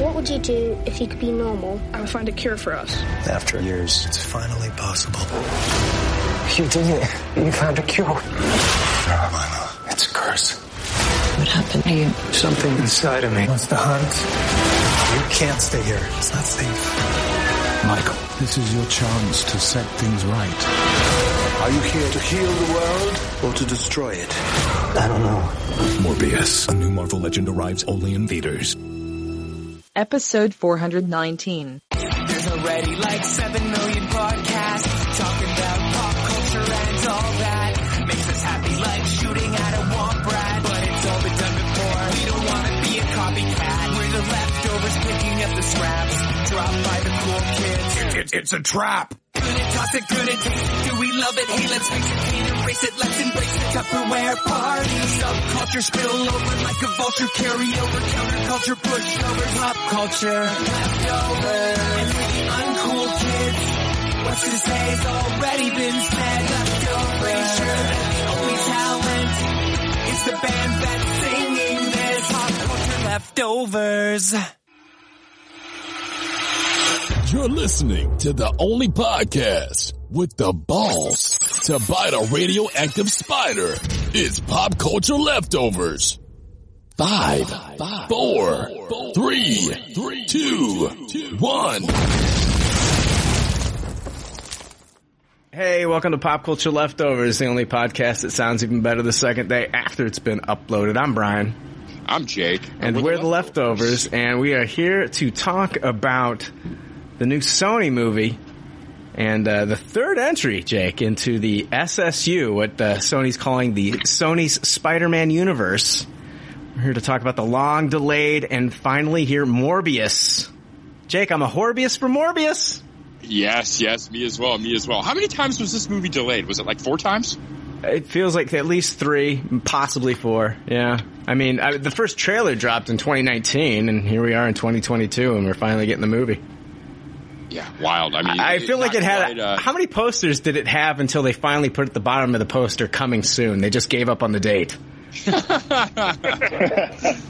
What would you do if you could be normal? I would find a cure for us. After years, it's finally possible. You did it. You found a cure. Milo, it's a curse. What happened to you? Something inside of me wants to hunt. You can't stay here. It's not safe. Michael, this is your chance to set things right. Are you here to heal the world or to destroy it? I don't know. Morbius, a new Marvel legend arrives only in theaters. Episode 419. There's already like 7 million podcasts talking about pop culture and all that. Makes us happy like shooting at a womp rat. But it's all been done before. We don't want to be a copycat. We're the leftovers picking up the scraps dropped by the cool kids. It's, it's a trap! Toss it, good it. Do we love it? Hey, let's face it, can't erase it. Let's embrace the Tupperware party. Subculture spill over like a vulture. Carry over counterculture, pushovers, pop culture. Leftovers. And for the uncool kids, what's to say has already been said. Leftovers. Sure that the only talent is the band that's singing this. Pop culture leftovers. You're listening to the only podcast with the balls to bite a radioactive spider. It's Pop Culture Leftovers. Five, four, three, two, one. Hey, welcome to Pop Culture Leftovers, the only podcast that sounds even better the second day after it's been uploaded. I'm Brian. I'm Jake. And we're, the leftovers, and we are here to talk about the new Sony movie and uh, the third entry, Jake, into the SSU, what uh, Sony's calling the Sony's Spider-Man universe. We're here to talk about the long delayed and finally here Morbius. Jake, I'm a Horbius for Morbius. Yes, yes, me as well, me as well. How many times was this movie delayed? Was it like four times? It feels like at least three, possibly four. Yeah. I mean, I, the first trailer dropped in 2019, and here we are in 2022, and we're finally getting the movie. Yeah, wild. I mean, I feel like it had. quite, uh, how many posters did it have until they finally put at the bottom of the poster "coming soon"? They just gave up on the date.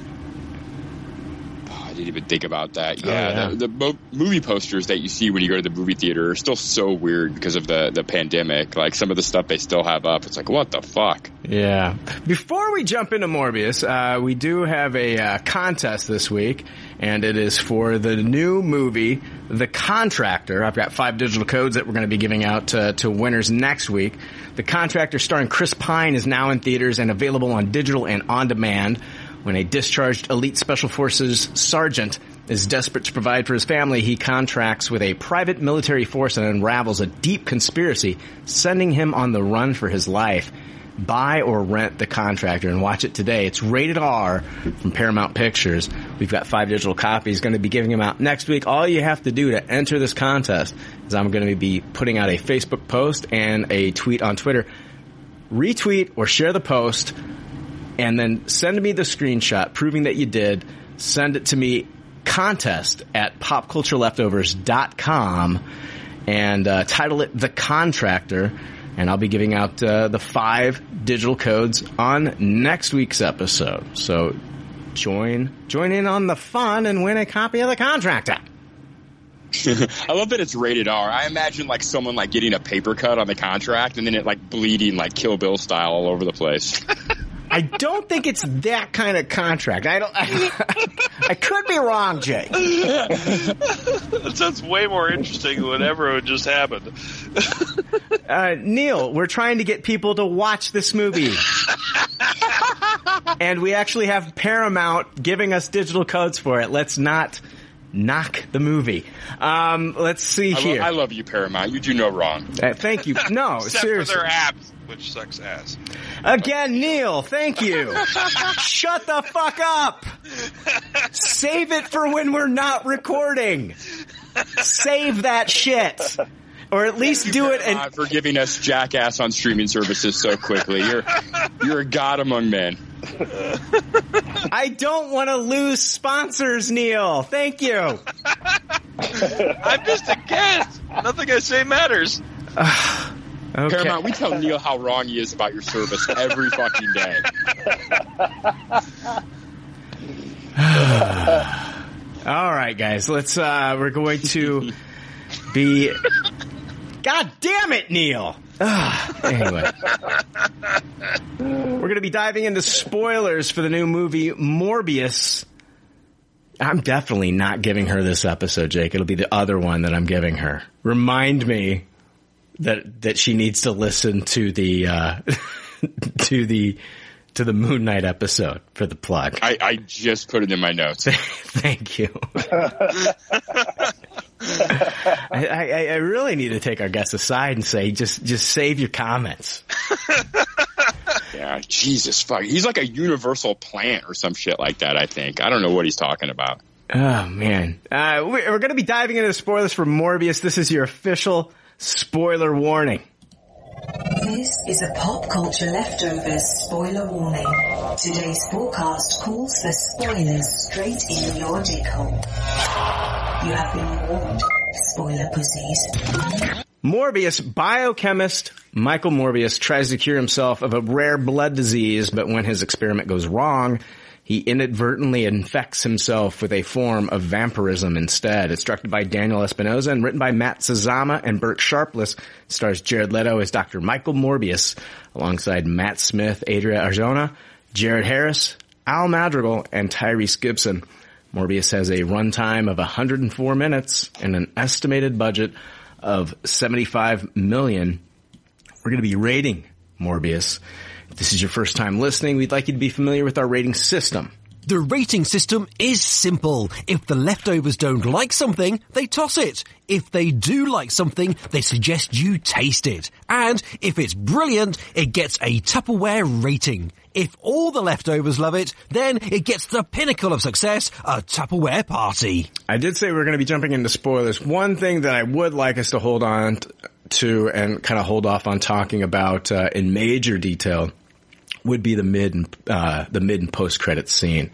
Oh, I didn't even think about that. Oh, Yeah, yeah. the, the mo- movie posters that you see when you go to the movie theater are still so weird because of the the pandemic. Like some of the stuff they still have up, it's like what the fuck. Yeah. Before we jump into Morbius, uh, we do have a uh, contest this week, and it is for the new movie, The Contractor. I've got five digital codes that we're going to be giving out to, to winners next week. The Contractor, starring Chris Pine, is now in theaters and available on digital and on demand. When a discharged elite special forces sergeant is desperate to provide for his family, he contracts with a private military force and unravels a deep conspiracy, sending him on the run for his life. Buy or rent the contractor and watch it today. It's rated R from Paramount Pictures. We've got five digital copies going to be giving them out next week. All you have to do to enter this contest is I'm going to be putting out a Facebook post and a tweet on Twitter. Retweet or share the post and then send me the screenshot proving that you did. Send it to me contest at popcultureleftovers.com and uh, title it The Contractor. And I'll be giving out uh, the five digital codes on next week's episode. So join join in on the fun and win a copy of The Contractor. I love that it's rated R. I imagine like someone like getting a paper cut on the contract and then it like bleeding like Kill Bill style all over the place. I don't think it's that kind of contract. I don't. I, I could be wrong, Jay. that sounds way more interesting than whatever just happened. Uh, Neil, we're trying to get people to watch this movie. and we actually have Paramount giving us digital codes for it. Let's not knock the movie. Um, let's see I, lo- here. I love you, Paramount. You do no wrong. Uh, thank you. No, Except seriously. for their apps, which sucks ass. Again, Neil, thank you. Shut the fuck up. Save it for when we're not recording. Save that shit. Or at least do it and for giving us jackass on streaming services so quickly. You're you're a god among men. I don't want to lose sponsors, Neil. Thank you. I'm just a guest. Nothing I say matters. Okay. Paramount, we tell Neil how wrong he is about your service every fucking day. All right, guys. Let's. uh We're going to be. God damn it, Neil. Ah, anyway, we're going to be diving into spoilers for the new movie Morbius. I'm definitely not giving her this episode, Jake. It'll be the other one that I'm giving her. Remind me that that she needs to listen to the uh, to the to the Moon Knight episode for the plug. I, I just put it in my notes. Thank you. I, I, I really need to take our guests aside and say, just just save your comments. yeah, Jesus fuck. He's like a universal plant or some shit like that. I think. I don't know what he's talking about. Oh man, uh, we're, we're going to be diving into the spoilers for Morbius. This is your official spoiler warning. This is a pop culture leftovers spoiler warning. Today's forecast calls for spoilers straight in your dick hole. You have been warned, spoiler pussies. Morbius, biochemist Michael Morbius tries to cure himself of a rare blood disease, but when his experiment goes wrong, he inadvertently infects himself with a form of vampirism instead. It's directed by Daniel Espinosa and written by Matt Sazama and Burt Sharpless. It stars Jared Leto as Dr. Michael Morbius, alongside Matt Smith, Adria Arjona, Jared Harris, Al Madrigal, and Tyrese Gibson. Morbius has a runtime of 104 minutes and an estimated budget of 75 million. We're going to be rating Morbius. If this is your first time listening, we'd like you to be familiar with our rating system. The rating system is simple. If the leftovers don't like something, they toss it. If they do like something, they suggest you taste it. And if it's brilliant, it gets a Tupperware rating. If all the leftovers love it, then it gets the pinnacle of success, a Tupperware party. I did say we are going to be jumping into spoilers. One thing that I would like us to hold on to and kind of hold off on talking about uh, in major detail would be the mid and uh, the mid and post credit scene.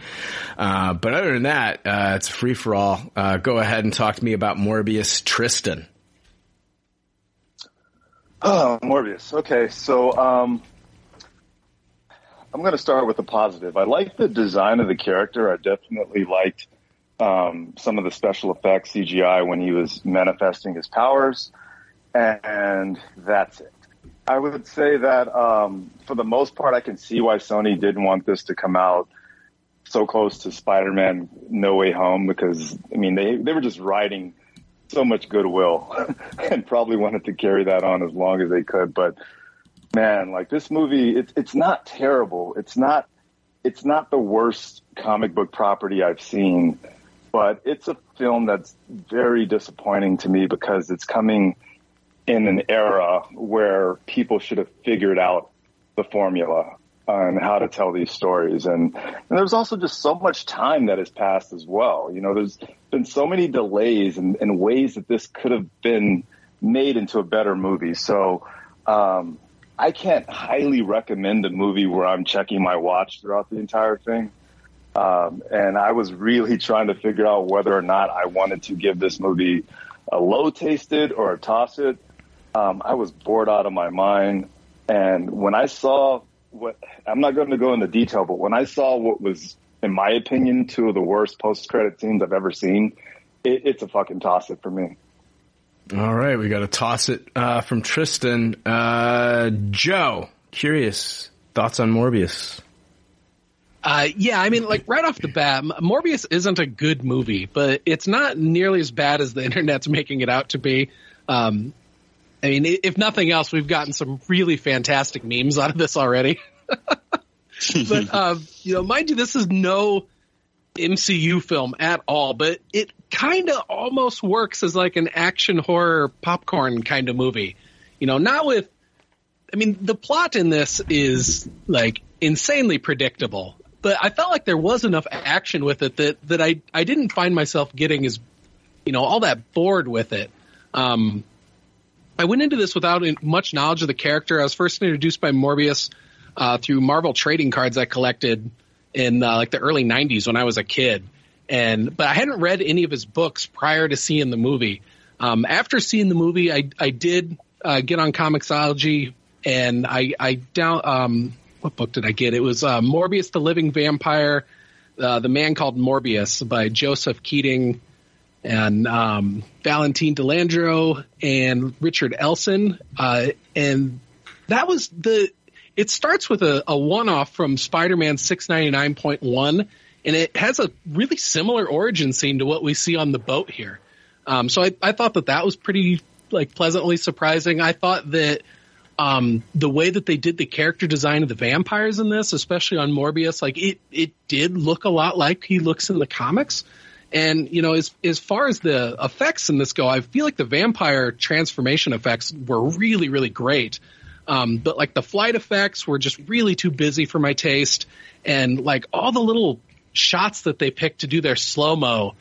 Uh, but other than that, uh, it's free for all. Uh, go ahead and talk to me about Morbius Tristan. Oh, Morbius. Okay, so um, I'm going to start with the positive. I like the design of the character. I definitely liked um, some of the special effects CGI when he was manifesting his powers, and that's it. I would say that um, for the most part, I can see why Sony didn't want this to come out so close to Spider-Man No Way Home because I mean they they were just riding so much goodwill and probably wanted to carry that on as long as they could. But man, like this movie, it's it's not terrible. It's not it's not the worst comic book property I've seen, but it's a film that's very disappointing to me because it's coming in an era where people should have figured out the formula on how to tell these stories. And, and, there's also just so much time that has passed as well. You know, there's been so many delays and, and ways that this could have been made into a better movie. So, um, I can't highly recommend a movie where I'm checking my watch throughout the entire thing. Um, and I was really trying to figure out whether or not I wanted to give this movie a low tasted or a toss it um, I was bored out of my mind. And when I saw what, I'm not going to go into detail, but when I saw what was, in my opinion, two of the worst post credit scenes I've ever seen, it, it's a fucking toss it for me. All right, we got to toss it uh, from Tristan. Uh, Joe, curious thoughts on Morbius? Uh, yeah, I mean, like right off the bat, Morbius isn't a good movie, but it's not nearly as bad as the internet's making it out to be. Um, I mean, if nothing else, we've gotten some really fantastic memes out of this already. but uh, you know, mind you, this is no MCU film at all, but it kind of almost works as like an action horror popcorn kind of movie. You know, not with. I mean, the plot in this is like insanely predictable, but I felt like there was enough action with it that that I I didn't find myself getting as you know all that bored with it. Um, I went into this without much knowledge of the character. I was first introduced by Morbius uh, through Marvel trading cards I collected in uh, like the early '90s when I was a kid, and but I hadn't read any of his books prior to seeing the movie. Um, after seeing the movie, I I did uh, get on Comixology and I I down um, what book did I get? It was uh, Morbius the Living Vampire, uh, The Man Called Morbius by Joseph Keatinge and um, Valentine Delandro and Richard Elson. Uh, and that was the. It starts with a, a one-off from Spider-Man 699.1, and it has a really similar origin scene to what we see on the boat here. Um, so I, I thought that that was pretty like pleasantly surprising. I thought that um, the way that they did the character design of the vampires in this, especially on Morbius, like it it did look a lot like he looks in the comics. And you know, as as far as the effects in this go, I feel like the vampire transformation effects were really really great. Um, but like the flight effects were just really too busy for my taste, and like all the little shots that they picked to do their slow mo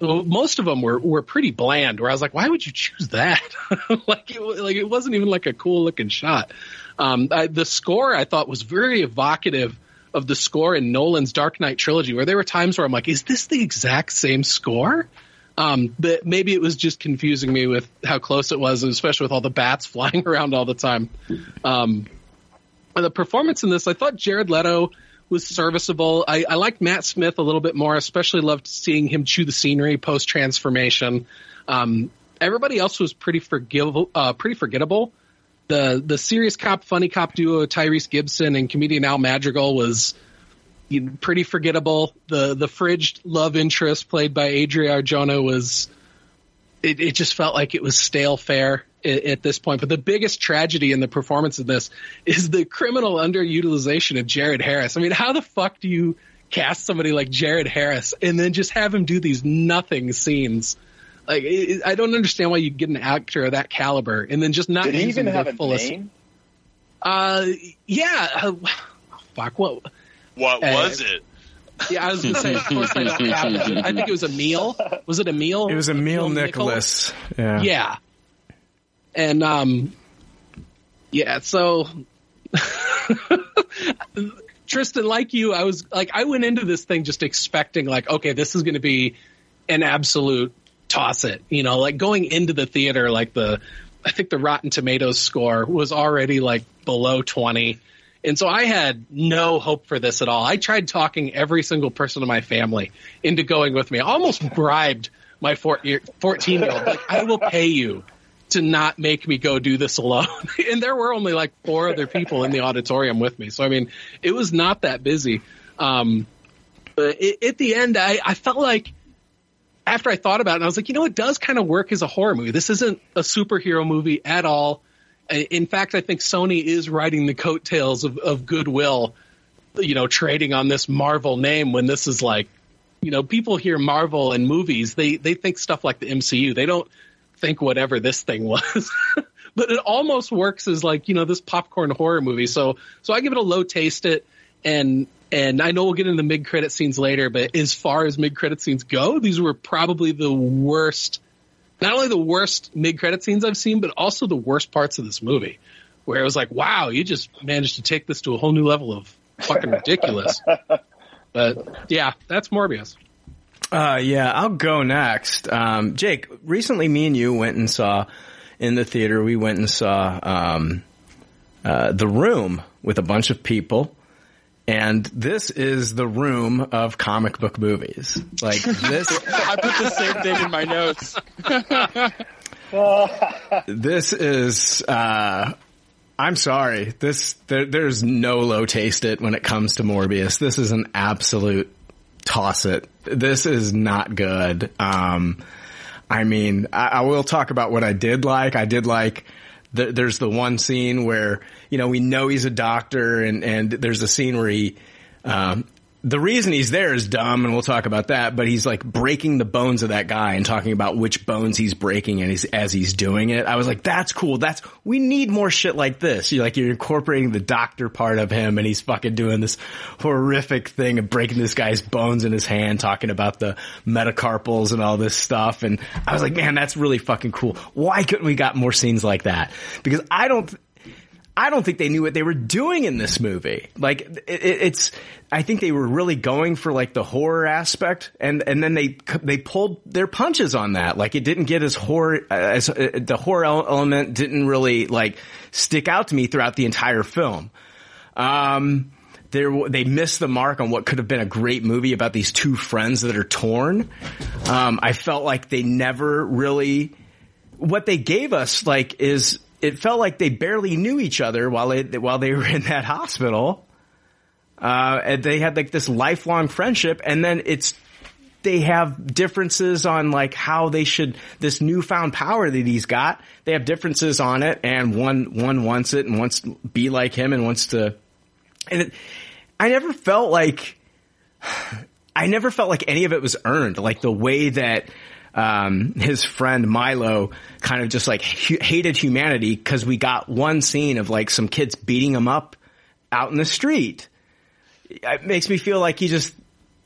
most of them were, were pretty bland. Where I was like, why would you choose that? like it like it wasn't even like a cool looking shot. Um, I, the score I thought was very evocative of the score in Nolan's Dark Knight trilogy, where there were times where I'm like, is this the exact same score? Um, but maybe it was just confusing me with how close it was, especially with all the bats flying around all the time. Um, the performance in this, I thought Jared Leto was serviceable. I, I liked Matt Smith a little bit more, especially loved seeing him chew the scenery post transformation. Um, everybody else was pretty forgivable, uh, pretty forgettable. The the serious cop, funny cop duo Tyrese Gibson and comedian Al Madrigal was you know, pretty forgettable. The the fridged love interest played by Adria Arjona was it, it just felt like it was stale fare at, at, this point. But the biggest tragedy in the performance of this is the criminal underutilization of Jared Harris. I mean, how the fuck do you cast somebody like Jared Harris and then just have him do these nothing scenes? Like, it, I don't understand why you'd get an actor of that caliber and then just not Did he use even him have their a fullest. name? Uh, yeah. Uh, fuck. What? What Uh, was it? Yeah, I was gonna say. Of course, I don't have it. I think it was a meal. Was it a meal? It was Emil Emil Nicholas. Yeah. Yeah. And um yeah, so Tristan, like you, I was like I went into this thing just expecting like, okay, this is gonna be an absolute toss it. You know, like going into the theater, like the I think the Rotten Tomatoes score was already like below twenty. And so I had no hope for this at all. I tried talking every single person in my family into going with me. I almost bribed my 14 year old. Like, I will pay you to not make me go do this alone. and there were only like four other people in the auditorium with me. So, I mean, it was not that busy. Um, at the end, I, I felt like after I thought about it, I was like, you know, it does kind of work as a horror movie. This isn't a superhero movie at all. In fact, I think Sony is riding the coattails of, of Goodwill, you know, trading on this Marvel name when this is like, you know, people hear Marvel and movies, they, they think stuff like the MCU. They don't think whatever this thing was. but it almost works as like, you know, this popcorn horror movie. So, so I give it a low taste it. And, and I know we'll get into the mid credit scenes later, but as far as mid credit scenes go, these were probably the worst not only the worst mid credit scenes I've seen, but also the worst parts of this movie, where it was like, wow, you just managed to take this to a whole new level of fucking ridiculous. but yeah, that's Morbius. Uh, yeah, I'll go next. Um, Jake, recently me and you went and saw in the theater, we went and saw, um, uh, The Room with a bunch of people. And this is the room of comic book movies. Like this. I put the same thing in my notes. this is uh I'm sorry. This there, there's no low taste it when it comes to Morbius. This is an absolute toss it. This is not good. Um I mean, I, I will talk about what I did like. I did like the, there's the one scene where you know we know he's a doctor and and there's a scene where he um the reason he's there is dumb, and we'll talk about that. But he's like breaking the bones of that guy and talking about which bones he's breaking, and he's as he's doing it. I was like, "That's cool. That's we need more shit like this." You're like you're incorporating the doctor part of him, and he's fucking doing this horrific thing of breaking this guy's bones in his hand, talking about the metacarpals and all this stuff. And I was like, "Man, that's really fucking cool. Why couldn't we got more scenes like that?" Because I don't. I don't think they knew what they were doing in this movie. Like it, it's, I think they were really going for like the horror aspect, and and then they they pulled their punches on that. Like it didn't get as horror as uh, the horror element didn't really like stick out to me throughout the entire film. Um, there they missed the mark on what could have been a great movie about these two friends that are torn. Um, I felt like they never really what they gave us like is it felt like they barely knew each other while they while they were in that hospital. Uh, and they had like this lifelong friendship, and then it's they have differences on like how they should this newfound power that he's got. They have differences on it, and one one wants it and wants to be like him and wants to. And it, I never felt like I never felt like any of it was earned. Like the way that um, his friend Milo kind of just like hu- hated humanity because we got one scene of like some kids beating him up out in the street. It makes me feel like he just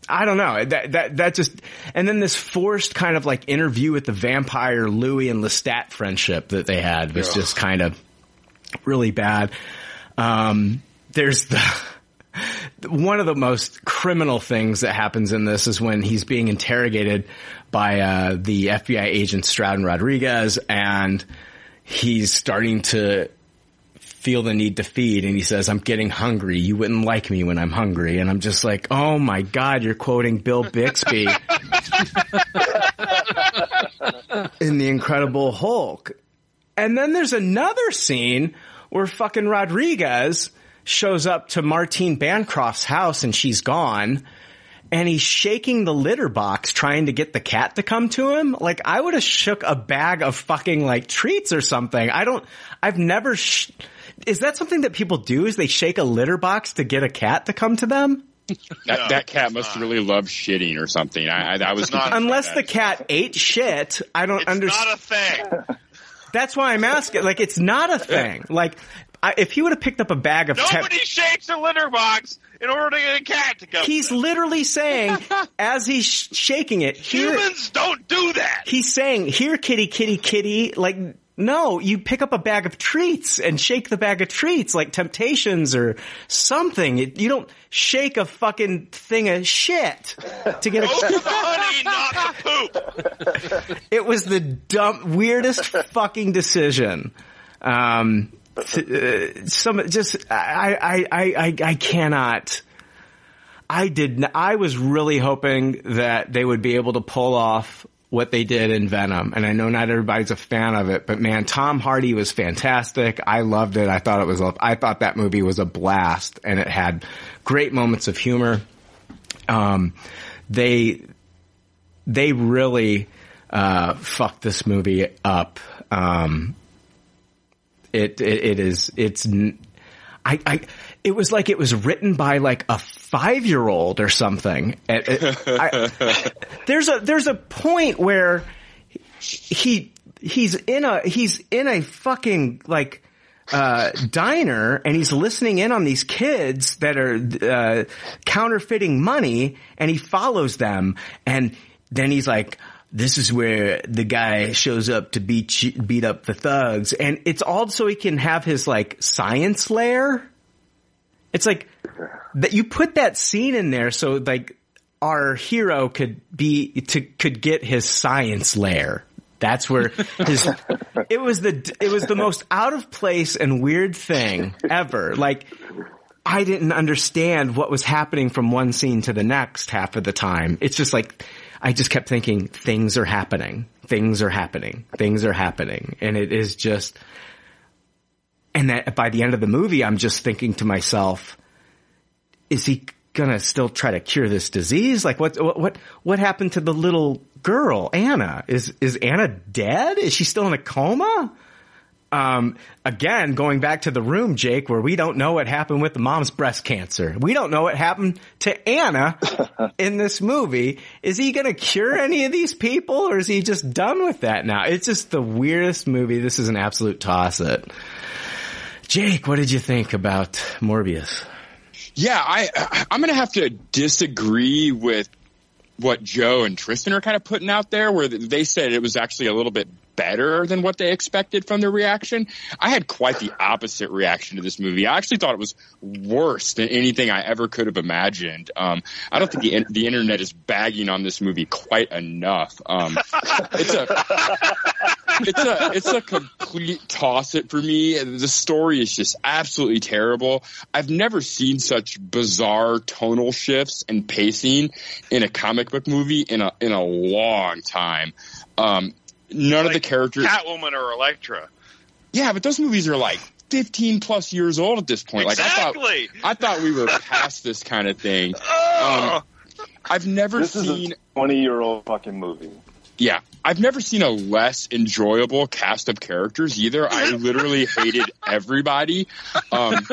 I don't know. That that that just and then this forced kind of like interview with the vampire Louis and Lestat friendship that they had was Yeah. just kind of really bad. Um, there's the one of the most criminal things that happens in this is when he's being interrogated by uh, the FBI agent Stroud Rodriguez, and he's starting to feel the need to feed and he says, I'm getting hungry. You wouldn't like me when I'm hungry. And I'm just like, oh my God, you're quoting Bill Bixby in The Incredible Hulk. And then there's another scene where fucking Rodriguez shows up to Martine Bancroft's house and she's gone. And he's shaking the litter box trying to get the cat to come to him. Like I would have shook a bag of fucking like treats or something. I don't, I've never, sh- is that something that people do? Is they shake a litter box to get a cat to come to them? That, that cat must really love shitting or something. I, I, I was Unless the cat ate shit, I don't understand. Not a thing. That's why I'm asking. Like, it's not a thing. Like, I, if he would have picked up a bag of te- Nobody shakes a litter box in order to get a cat to come. He's literally saying, as he's sh- shaking it, here, Humans don't do that. he's saying, here, kitty, kitty, kitty. Like, no, you pick up a bag of treats and shake the bag of treats, like Temptations or something. It, you don't shake a fucking thing of shit to get Go for a. the honey, not the poop. It was the dumb, weirdest fucking decision. Um, some just I, I I I cannot. I did. I was really hoping that they would be able to pull off what they did in Venom, and I know not everybody's a fan of it, but man, Tom Hardy was fantastic. I loved it. I thought it was. I thought that movie was a blast, and it had great moments of humor. Um, they they really uh, fucked this movie up. Um, it, it it is it's I I it was like it was written by like a five year old or something. It- it- I- there's a there's a point where he he's in a he's in a fucking like uh, diner and he's listening in on these kids that are uh, counterfeiting money and he follows them and then he's like this is where the guy shows up to beat beat up the thugs and it's all so he can have his like science lair it's like that you put that scene in there so like our hero could be to could get his science lair. That's where his it was the it was the most out of place and weird thing ever. Like I didn't understand what was happening from one scene to the next half of the time. It's just like I just kept thinking things are happening. Things are happening. Things are happening. And it is just and that by the end of the movie I'm just thinking to myself is he gonna still try to cure this disease? Like what, what, what, what happened to the little girl, Anna? Is, is Anna dead? Is she still in a coma? Um, again, going back to the room, Jake, where we don't know what happened with the mom's breast cancer. We don't know what happened to Anna in this movie. Is he gonna cure any of these people or is he just done with that now? It's just the weirdest movie. This is an absolute toss it. Jake, what did you think about Morbius? Yeah, I I'm gonna have to disagree with what Joe and Tristan are kind of putting out there, where they said it was actually a little bit better than what they expected from the reaction. I had quite the opposite reaction to this movie. I actually thought it was worse than anything I ever could have imagined. Um, I don't think the the internet is bagging on this movie quite enough. Um, it's a it's a it's a complete toss it for me. The story is just absolutely terrible. I've never seen such bizarre tonal shifts and pacing in a comic book movie in a in a long time. Um, none of the characters. Catwoman or Elektra. Yeah, but those movies are like 15 plus years old at this point. Exactly. Like I thought, I thought we were past this kind of thing. Oh. Um, I've never This seen. is a 20 year old fucking movie. Yeah, I've never seen a less enjoyable cast of characters either. I literally hated everybody. Um,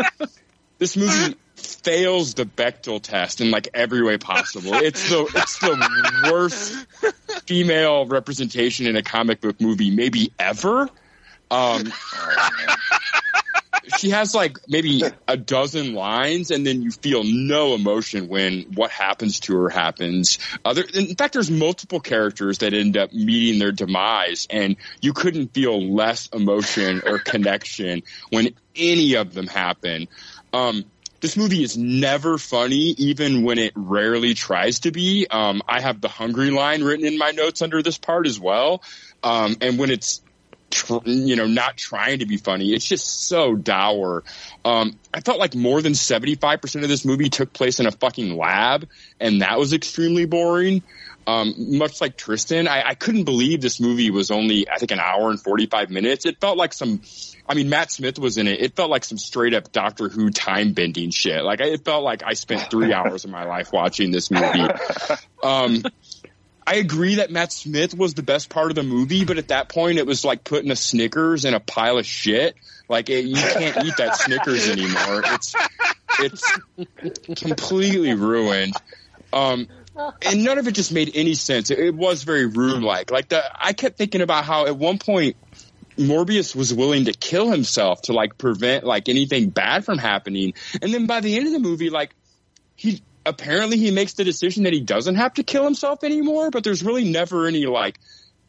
this movie fails the Bechdel test in like every way possible. It's the it's the worst female representation in a comic book movie maybe ever. Um, she has like maybe a dozen lines and then you feel no emotion when what happens to her happens. Other, in fact, there's multiple characters that end up meeting their demise and you couldn't feel less emotion or connection when any of them happen. Um, this movie is never funny, even when it rarely tries to be. Um, I have the hungry line written in my notes under this part as well. Um, and when it's tr- you know, not trying to be funny. It's just so dour. Um, I felt like more than 75% of this movie took place in a fucking lab, and that was extremely boring. Um, much like Tristan, I, I couldn't believe this movie was only, I think, an hour and 45 minutes. It felt like some, I mean, Matt Smith was in it. It felt like some straight up Doctor Who time bending shit. Like, it felt like I spent three hours of my life watching this movie. Um, I agree that Matt Smith was the best part of the movie, but at that point it was like putting a Snickers in a pile of shit. Like it, you can't eat that Snickers anymore. It's it's completely ruined. Um, and none of it just made any sense. It, it was very room like. Like the I kept thinking about how at one point Morbius was willing to kill himself to like prevent like anything bad from happening, and then by the end of the movie, like he apparently he makes the decision that he doesn't have to kill himself anymore, but there's really never any like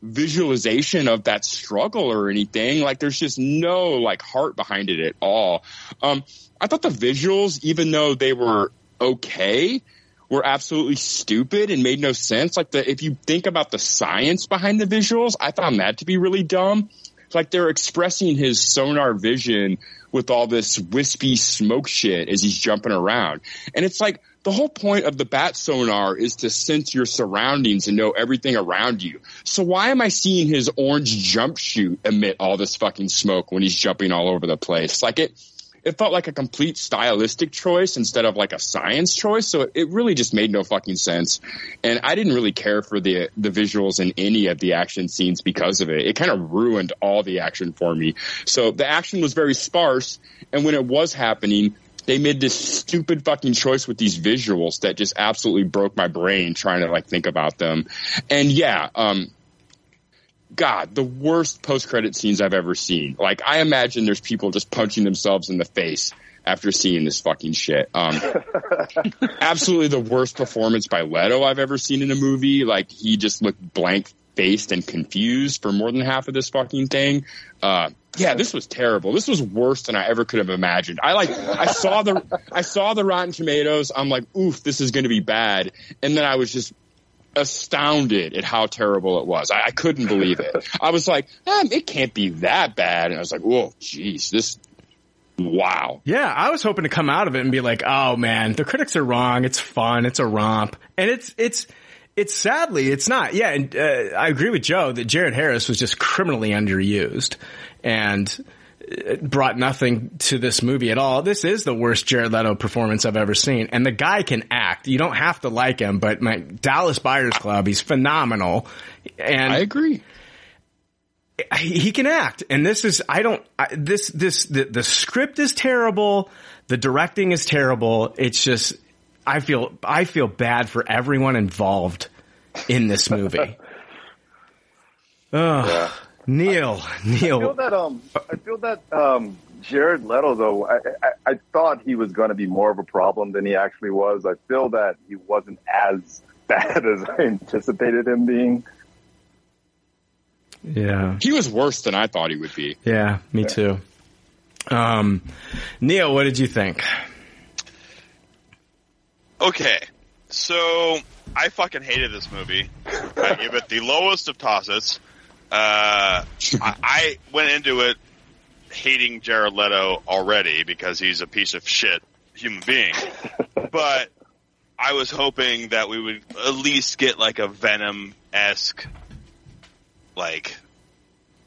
visualization of that struggle or anything. Like there's just no like heart behind it at all. Um, I thought the visuals, even though they were okay, were absolutely stupid and made no sense. Like the, if you think about the science behind the visuals, I found that to be really dumb. It's like they're expressing his sonar vision with all this wispy smoke shit as he's jumping around. And it's like, the whole point of the bat sonar is to sense your surroundings and know everything around you. So why am I seeing his orange jump shoot emit all this fucking smoke when he's jumping all over the place? Like it, it felt like a complete stylistic choice instead of like a science choice. So it, really just made no fucking sense. And I didn't really care for the, the visuals in any of the action scenes because of it. It kind of ruined all the action for me. So the action was very sparse. And when it was happening, they made this stupid fucking choice with these visuals that just absolutely broke my brain trying to like think about them. And yeah, um, God, the worst post credit scenes I've ever seen. Like I imagine there's people just punching themselves in the face after seeing this fucking shit. Um, absolutely the worst performance by Leto I've ever seen in a movie. Like he just looked blank faced and confused for more than half of this fucking thing. Uh, yeah, this was terrible. This was worse than I ever could have imagined. I like, I saw the, I saw the Rotten Tomatoes. I'm like, oof, this is going to be bad. And then I was just astounded at how terrible it was. I, I couldn't believe it. I was like, um, it can't be that bad. And I was like, whoa, jeez, this, wow. Yeah, I was hoping to come out of it and be like, oh man, the critics are wrong. It's fun. It's a romp. And it's, it's, it's sadly, it's not. Yeah, and uh, I agree with Joe that Jared Harris was just criminally underused and brought nothing to this movie at all. This is the worst Jared Leto performance I've ever seen. And the guy can act. You don't have to like him, but my Dallas Buyers Club, he's phenomenal. And I agree. He can act. And this is, I don't, I, this, this, the, the script is terrible. The directing is terrible. It's just, I feel, I feel bad for everyone involved in this movie. Oh, Yeah. Neil, I Neil. feel that um, I feel that um, Jared Leto though. I, I, I thought he was going to be more of a problem than he actually was. I feel that he wasn't as bad as I anticipated him being. Yeah. He was worse than I thought he would be. Yeah, me too. Um, Neil, what did you think? Okay, so I fucking hated this movie. I give it the lowest of tosses. Uh, I, I went into it hating Jared Leto already because he's a piece of shit human being. but I was hoping that we would at least get like a Venom esque, like,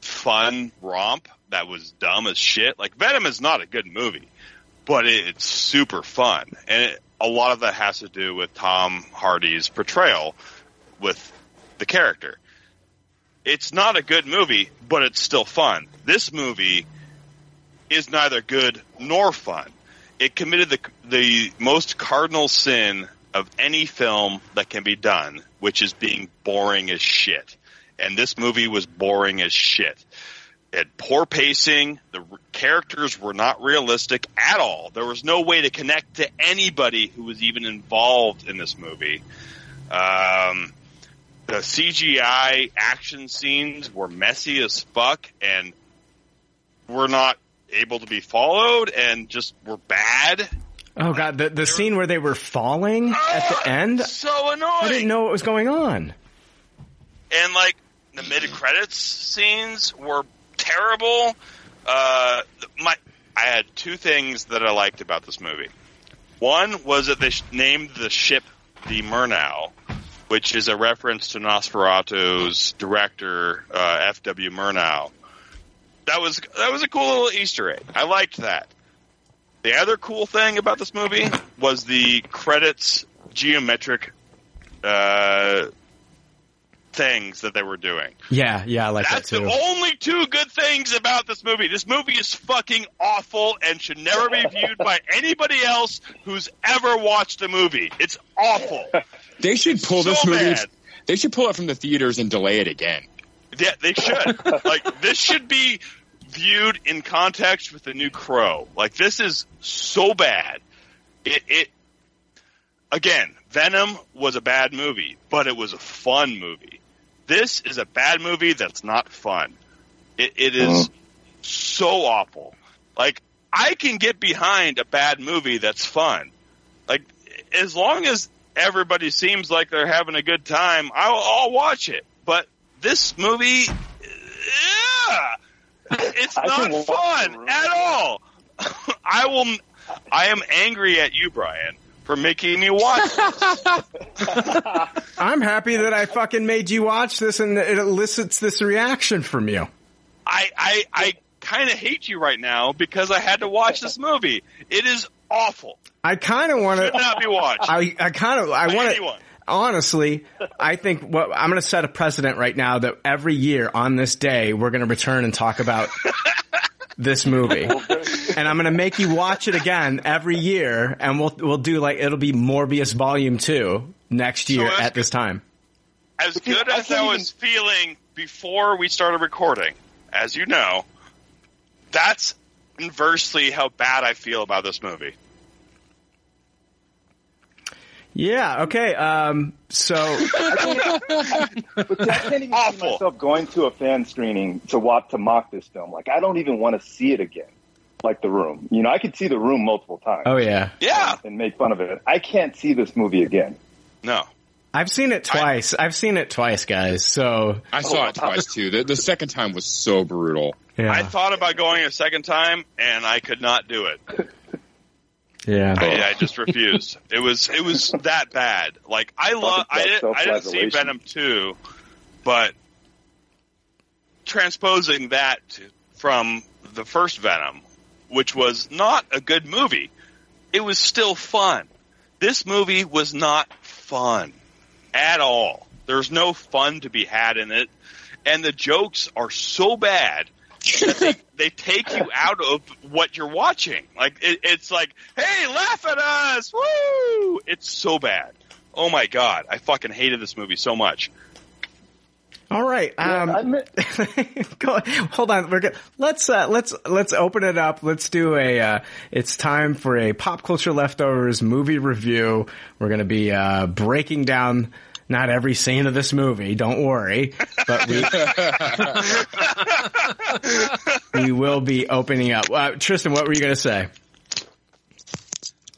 fun romp that was dumb as shit. Like, Venom is not a good movie, but it's super fun. And it, a lot of that has to do with Tom Hardy's portrayal with the character. It's not a good movie, but it's still fun. This movie is neither good nor fun. It committed the the most cardinal sin of any film that can be done, which is being boring as shit. And this movie was boring as shit. It had poor pacing. The characters were not realistic at all. There was no way to connect to anybody who was even involved in this movie. Um, the CGI action scenes were messy as fuck and were not able to be followed and just were bad. Oh god, the the scene where they were falling at the end. So annoying. I didn't know what was going on. and like the mid credits scenes were terrible. Uh, my I had two things that I liked about this movie. One was that they named the ship the Murnau, which is a reference to Nosferatu's director uh, F.W. Murnau. That was that was a cool little Easter egg. I liked that. The other cool thing about this movie was the credits geometric uh, things that they were doing. Yeah, yeah, I like That's that too. the only two good things about this movie. This movie is fucking awful and should never be viewed by anybody else who's ever watched a movie. It's awful. They should pull So this movie. bad. They should pull it from the theaters and delay it again. Yeah, they should. like this should be viewed in context with the new Crow. Like this is so bad. It, it again, Venom was a bad movie, but it was a fun movie. This is a bad movie that's not fun. It, it is uh-huh. so awful. Like I can get behind a bad movie that's fun. Like as long as everybody seems like they're having a good time, I'll, I'll watch it. But this movie, yeah, it's not fun at all. I will. I am angry at you, Brian, for making me watch. I'm happy that I fucking made you watch this and it elicits this reaction from you. I I, I kind of hate you right now because I had to watch this movie. It is awful. I kind of want to. Not be watched. I, I kind of, I By want anyone. to, honestly, I think what, I'm going to set a precedent right now that every year on this day, we're going to return and talk about this movie. And I'm going to make you watch it again every year and we'll, we'll do like, it'll be Morbius volume two next year that's at this time. as good as I, can't was feeling before we started recording, as you know, that's inversely how bad I feel about this movie. Yeah. Okay. Um, so But see, I can't even see myself going to a fan screening to watch to mock this film. Like I don't even want to see it again. Like The Room, you know, I could see The Room multiple times. Oh yeah. Yeah. And make fun of it. I can't see this movie again. No. I've seen it twice. I've seen it twice, guys. So I saw it twice too. The, the second time was so brutal. yeah. I thought about going a second time, and I could not do it. yeah. I, I just refused. It was it was that bad. Like I love. I, didn't- I didn't see. Venom two, but transposing that to, from the first Venom, which was not a good movie, it was still fun. This movie was not fun at all. There's no fun to be had in it, and the jokes are so bad that they, they take you out of what you're watching. Like it, it's like, hey, laugh at us, woo! It's so bad. Oh my god, I fucking hated this movie so much. All right. Um, I admit, go, hold on. We're good. Let's uh, let's let's open it up. Let's do a. Uh, it's time for a pop culture leftovers movie review. We're going to be uh, breaking down not every scene of this movie. Don't worry, but we we will be opening up. Uh, Tristan, what were you going to say?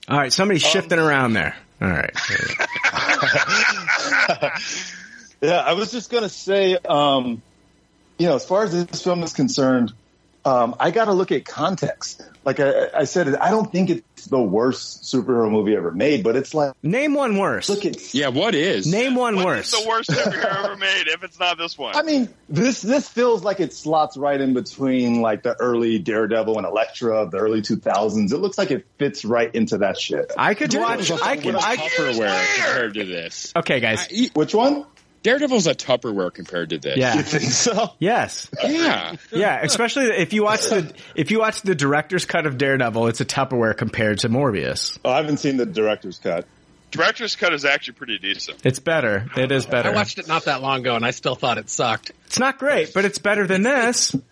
All right, somebody's shifting around there. All right. Yeah, I was just gonna say, um, you know, as far as this film is concerned, um, I got to look at context. Like I, I said, I don't think it's the worst superhero movie ever made, but it's like name one worse. Look at yeah, what is name one What worse? is the worst superhero ever made if it's not this one? I mean, this this feels like it slots right in between like the early Daredevil and Elektra of the early 2000s. It looks like it fits right into that shit. I could watch. I could. I Tupperware compared to this. Okay, guys. Which one? Daredevil's a Tupperware compared to this. Yeah. You think so? Yes. Yeah. Yeah, especially if you watch the if you watch the director's cut of Daredevil, it's a Tupperware compared to Morbius. Oh, I haven't seen the director's cut. Director's cut is actually pretty decent. It's better. It is better. I watched it not that long ago, and I still thought it sucked. It's not great, but it's better than this. It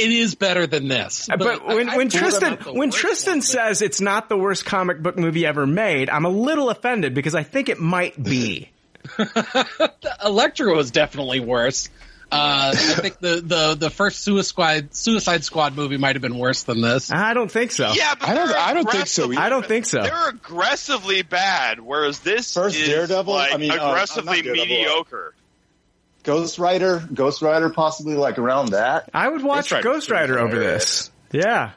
it is better than this. Uh, but, when, I- I when Tristan when Tristan one. says it's not the worst comic book movie ever made, I'm a little offended because I think it might be. Elektra was definitely worse. Uh, I think the, the, the first Suicide Suicide Squad movie might have been worse than this. I don't think so. Yeah, but I don't- I don't think so aggressively- I don't think so. They're aggressively bad, whereas this First is Daredevil? like I mean, uh, aggressively uh, mediocre. Ghost Rider, Ghost Rider, possibly like around that. I would watch Ghost Rider's Ghost Rider over this. Yeah.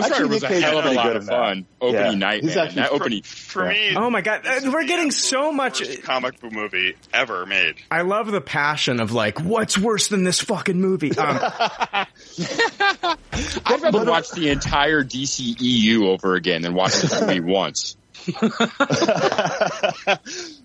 Ghost Rider was a Nick Cage hell of a lot of in that. fun. Opening Yeah. night, He's man. actually That fr- opening. For Yeah. me, Oh my god, this uh, we're getting so much. comic book movie ever made. I love the passion of like, what's worse than this fucking movie? Um, I'd rather watch the entire DCEU over again than watch this movie once.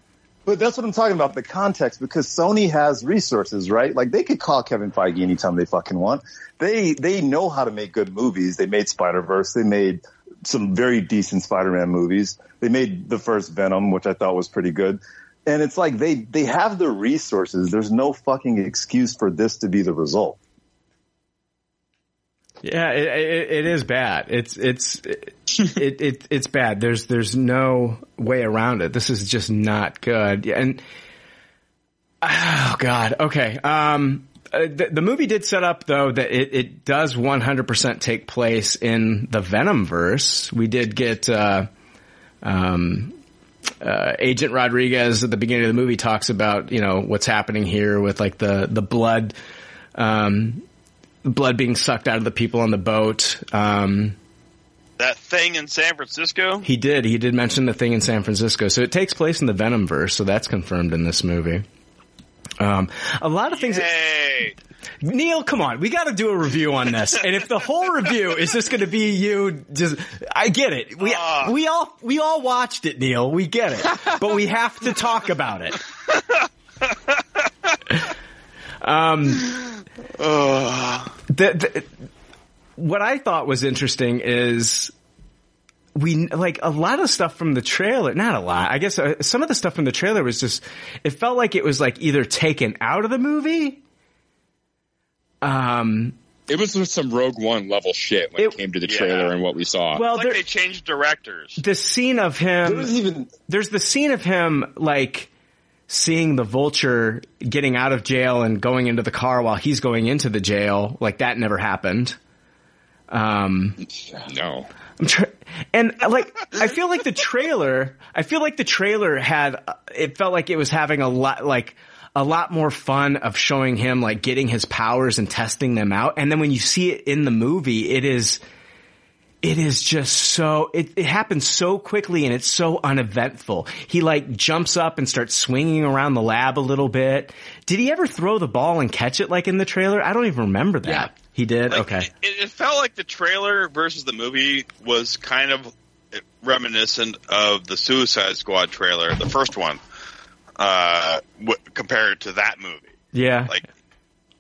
But that's what I'm talking about, the context, because Sony has resources, right? Like they could call Kevin Feige anytime they fucking want. They they know how to make good movies. They made Spider Verse. They made some very decent Spider-Man movies. They made the first Venom, which I thought was pretty good. And it's like they they have the resources. There's no fucking excuse for this to be the result. yeah, it, it, it is bad. It's it's it, it it's bad. There's there's no way around it. This is just not good. And oh god, okay. Um, uh, the, the movie did set up though that it, it does 100% take place in the Venom verse. We did get uh, um, uh, Agent Rodriguez at the beginning of the movie talks about you know what's happening here with like the the blood, um, blood being sucked out of the people on the boat. Um, That thing in San Francisco. he did he did mention the thing in San Francisco, so it takes place in the Venom verse, so that's confirmed in this movie. Um, a lot of things. Hey, Neil, come on, we got to do a review on this. And if the whole review is just going to be you, just I get it. We Ah. we all we all watched it, Neil. We get it, but we have to talk about it. Um, the, the, what I thought was interesting is we like a lot of stuff from the trailer. Not a lot, I guess. Uh, some of the stuff from the trailer was just. It felt like it was like either taken out of the movie. Um. It was with some Rogue One level shit when it, came to the yeah. trailer and what we saw. Well, it's there- they changed directors. the scene of him. There even, there's the scene of him like seeing the vulture getting out of jail and going into the car while he's going into the jail like that never happened um no. I'm tr- and like I feel like the trailer I feel like the trailer had it felt like it was having a lot like a lot more fun of showing him like getting his powers and testing them out. And then when you see it in the movie it is it is just so it, it happens so quickly and it's so uneventful. He like jumps up and starts swinging around the lab a little bit. Did he ever throw the ball and catch it like in the trailer? I don't even remember that. Yeah. He did Like, okay It, it felt like the trailer versus the movie was kind of reminiscent of the Suicide Squad trailer, the first one, uh, w- compared to that movie. yeah Like,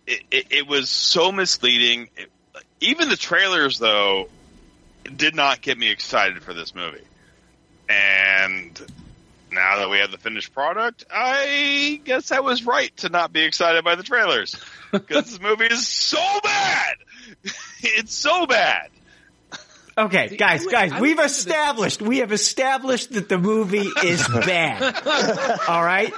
it, it, it was so misleading. It, even the trailers, though, did not get me excited for this movie. And now that we have the finished product, I guess I was right to not be excited by the trailers. Because this movie is so bad! it's so bad! Okay, guys, I- guys, I we've looked into established, we have established that the movie is bad. All right?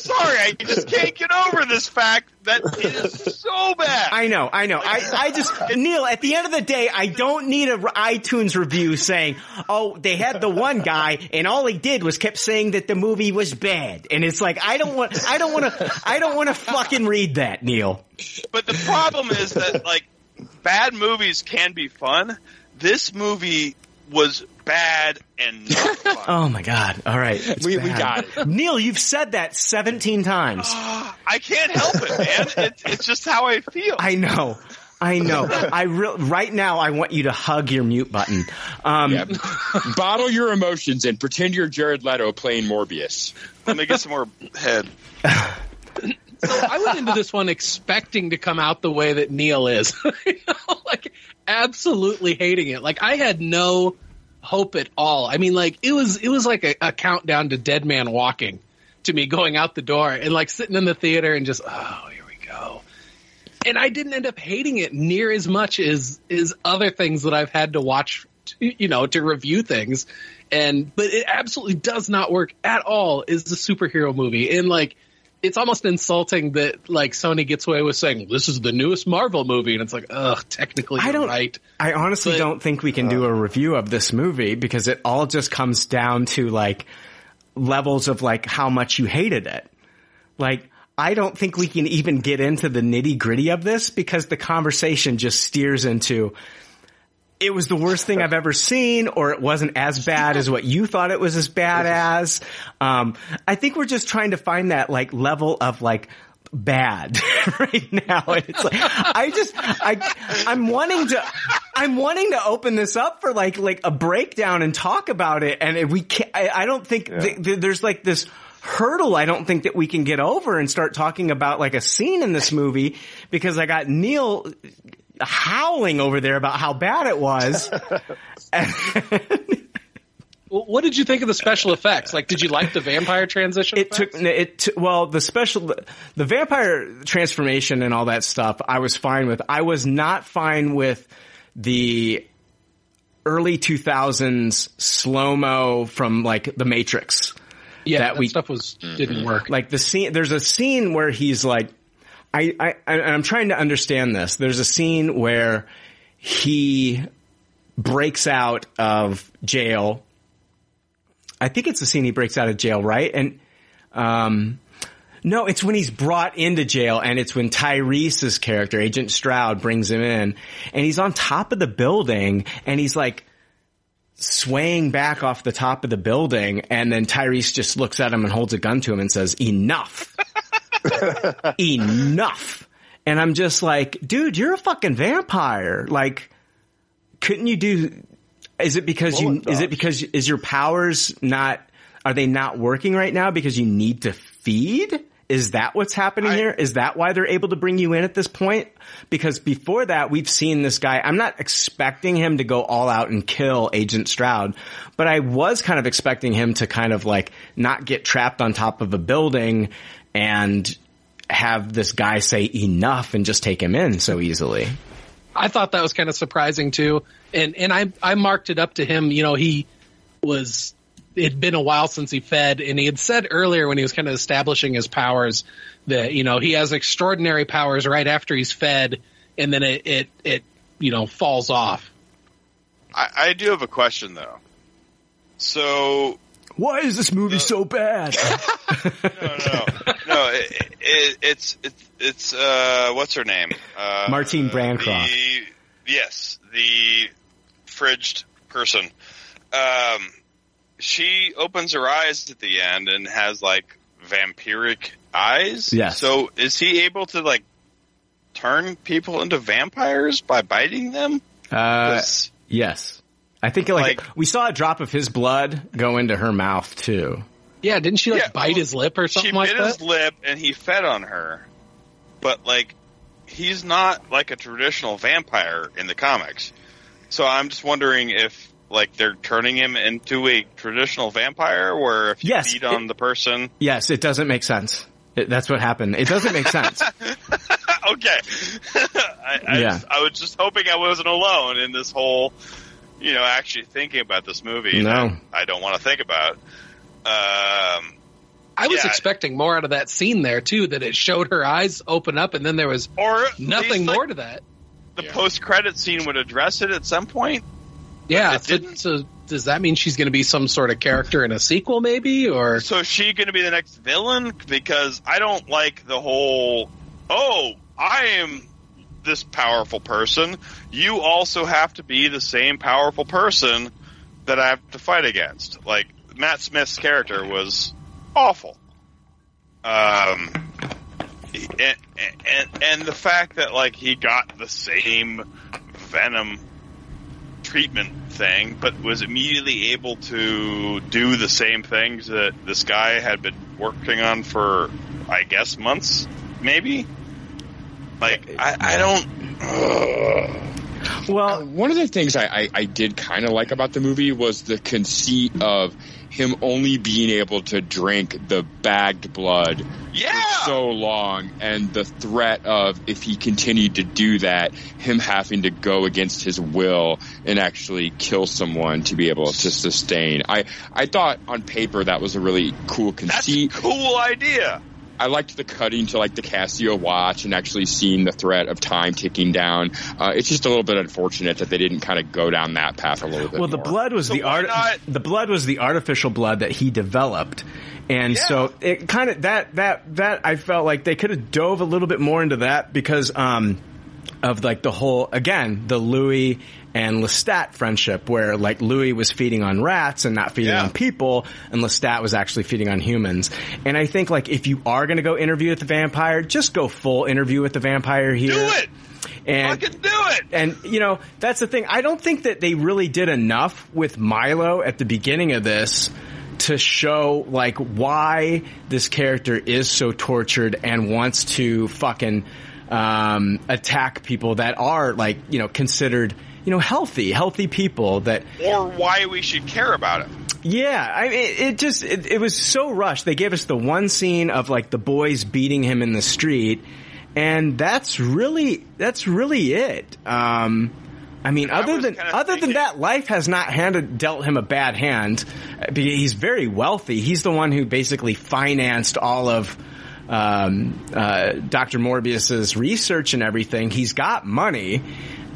Sorry, I just can't get over this fact that it is so bad. I know, I know. I, I just, Neil, at the end of the day, I don't need a iTunes review saying, oh, they had the one guy and all he did was kept saying that the movie was bad. And it's like, I don't want, I don't want to, I don't want to fucking read that, Neil. But the problem is that like bad movies can be fun. This movie was bad and not fun. Oh my god! All right, We- we got it. Neil, you've said that seventeen times. I can't help it, man. It, it's just how I feel. I know. I know. I re- right now I want you to hug your mute button. Um, Bottle your emotions and pretend you're Jared Leto playing Morbius. Let me get some more head. So I went into this one expecting to come out the way that Neil is, You know, like absolutely hating it. Like I had no hope at all. I mean, like it was it was like a, a countdown to Dead Man Walking to me going out the door and like sitting in the theater and just oh here we go. And I didn't end up hating it near as much as as other things that I've had to watch, to, you know, to review things. And but it absolutely does not work at all as a superhero movie. And like it's almost insulting that like Sony gets away with saying this is the newest Marvel movie, and it's like, ugh, technically I don't. right. I honestly But- don't think we can do uh, a review of this movie because it all just comes down to like levels of like how much you hated it. Like I don't think we can even get into the nitty gritty of this because the conversation just steers into it was the worst thing I've ever seen, or it wasn't as bad as what you thought it was as bad as. Um, I think we're just trying to find that like level of like bad right now. And it's like, I just, I, I'm wanting to, I'm wanting to open this up for like, like a breakdown and talk about it. And we can't, I, I don't think th- th- there's like this hurdle I don't think that we can get over and start talking about like a scene in this movie because I got Neil howling over there about how bad it was. What did you think of the special effects? Like, did you like the vampire transition? It took it t- well the special the vampire transformation and all that stuff. I was fine with. I was not fine with the early two thousands slow mo from like the Matrix. Yeah, that stuff was didn't mm-hmm. work. Like the scene, there's a scene where he's like, I, I, I'm trying to understand this. There's a scene where he breaks out of jail. I think it's the scene he breaks out of jail, right? And, um, no, it's when he's brought into jail and it's when Tyrese's character, Agent Stroud, brings him in and he's on top of the building and he's like, swaying back off the top of the building and then Tyrese just looks at him and holds a gun to him and says, enough. enough. And I'm just like, dude, you're a fucking vampire. Like, couldn't you do, is it because you, is it because, is your powers not, are they not working right now because you need to feed? Is that what's happening here? Is that why they're able to bring you in at this point? Because before that, we've seen this guy. I'm not expecting him to go all out and kill Agent Stroud, but I was kind of expecting him to kind of like not get trapped on top of a building and have this guy say enough and just take him in so easily. I thought that was kind of surprising too, and and I I marked it up to him. You know, he was it had been a while since he fed, and he had said earlier when he was kind of establishing his powers that you know he has extraordinary powers right after he's fed, and then it it it you know falls off. I, I do have a question though. So Why is this movie so bad? no, it, it, it's it's it's uh, what's her name? Uh, Martine Bancroft. The, yes, the fridged person. Um, she opens her eyes at the end and has like vampiric eyes. Yes. So is he able to like turn people into vampires by biting them? Uh, yes. I think like, we saw a drop of his blood go into her mouth too. Yeah, didn't she like Yeah, bite his lip or something like that? she bit his lip and he fed on her, but like he's not like a traditional vampire in the comics. So I'm just wondering if like they're turning him into a traditional vampire, where if you Yes, feed on the person, Yes, it doesn't make sense. It, that's what happened. It doesn't make sense. okay. I, I, Yeah. just- I was just hoping I wasn't alone in this whole, you know, actually thinking about this movie. No. that I don't want to think about. Um, I was Yeah. expecting more out of that scene there too. That it showed her eyes open up, and then there was or nothing least, more like, to that. The post credit scene would address it at some point. Yeah. it So, didn't. so does that mean she's going to be some sort of character in a sequel, maybe? Or So is she going to be the next villain? Because I don't like the whole. Oh, I am this powerful person. You also have to be the same powerful person that I have to fight against. Like Matt Smith's character was awful. Um, and, and and the fact that like he got the same venom treatment thing, but was immediately able to do the same things that this guy had been working on for, I guess, months, maybe. Like I, I don't. Well, uh, one of the things I, I, I did kind of like about the movie was the conceit of him only being able to drink the bagged blood yeah. for so long, and the threat of if he continued to do that, him having to go against his will and actually kill someone to be able to sustain. I I thought on paper that was a really cool conceit. cool idea. I liked the cutting to like the Casio watch and actually seeing the threat of time ticking down. Uh, it's just a little bit unfortunate that they didn't kind of go down that path a little bit. Well, the more. blood was the art. The blood was the artificial blood that he developed, and so it kind of that that that I felt like they could have dove a little bit more into that because um of like the whole again the Louis and Lestat friendship where like Louis was feeding on rats and not feeding on people and Lestat was actually feeding on humans. And I think like if you are going to go interview with the vampire, just go full interview with the vampire here. Do it. And Fucking do it. and you know, that's the thing. I don't think that they really did enough with Milo at the beginning of this to show like why this character is so tortured and wants to fucking um, attack people that are like, you know, considered, you know, healthy, healthy people that Or why we should care about it. yeah, I mean, it, it just it, it was so rushed. They gave us the one scene of like the boys beating him in the street, and that's really that's really it. Um, I mean, other than other than that, life has not handed dealt him a bad hand. He's very wealthy. He's the one who basically financed all of um, uh, Dr. Morbius's research and everything. He's got money,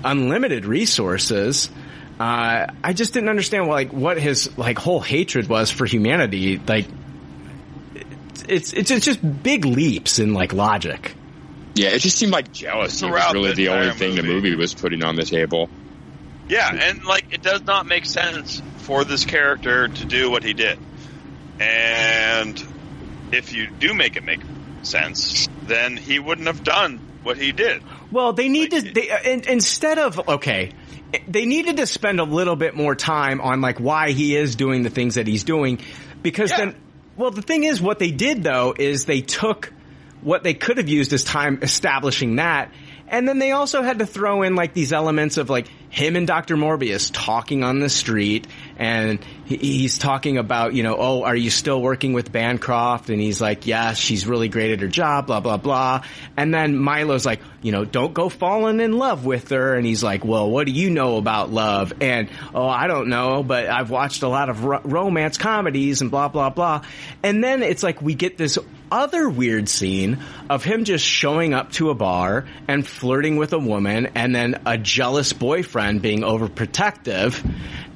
unlimited resources. Uh, I just didn't understand like what his like whole hatred was for humanity. Like, it's it's it's just big leaps in like logic. Yeah, it just seemed like jealousy was really the the only entire thing the movie was putting on the table. Yeah, and like it does not make sense for this character to do what he did. And if you do make it make sense, then he wouldn't have done what he did. Well, they need to they uh, in, instead of okay, they needed to spend a little bit more time on like why he is doing the things that he's doing because then well, the thing is what they did though is they took what they could have used as time establishing that and then they also had to throw in like these elements of like him and Dr. Morbius talking on the street and he's talking about, you know, oh, are you still working with Bancroft? And he's like, yeah, she's really great at her job, blah, blah, blah. And then Milo's like, you know, don't go falling in love with her. And he's like, well, what do you know about love? And, oh, I don't know, but I've watched a lot of ro- romance comedies and blah, blah, blah. And then it's like we get this other weird scene of him just showing up to a bar and flirting with a woman and then a jealous boyfriend being overprotective.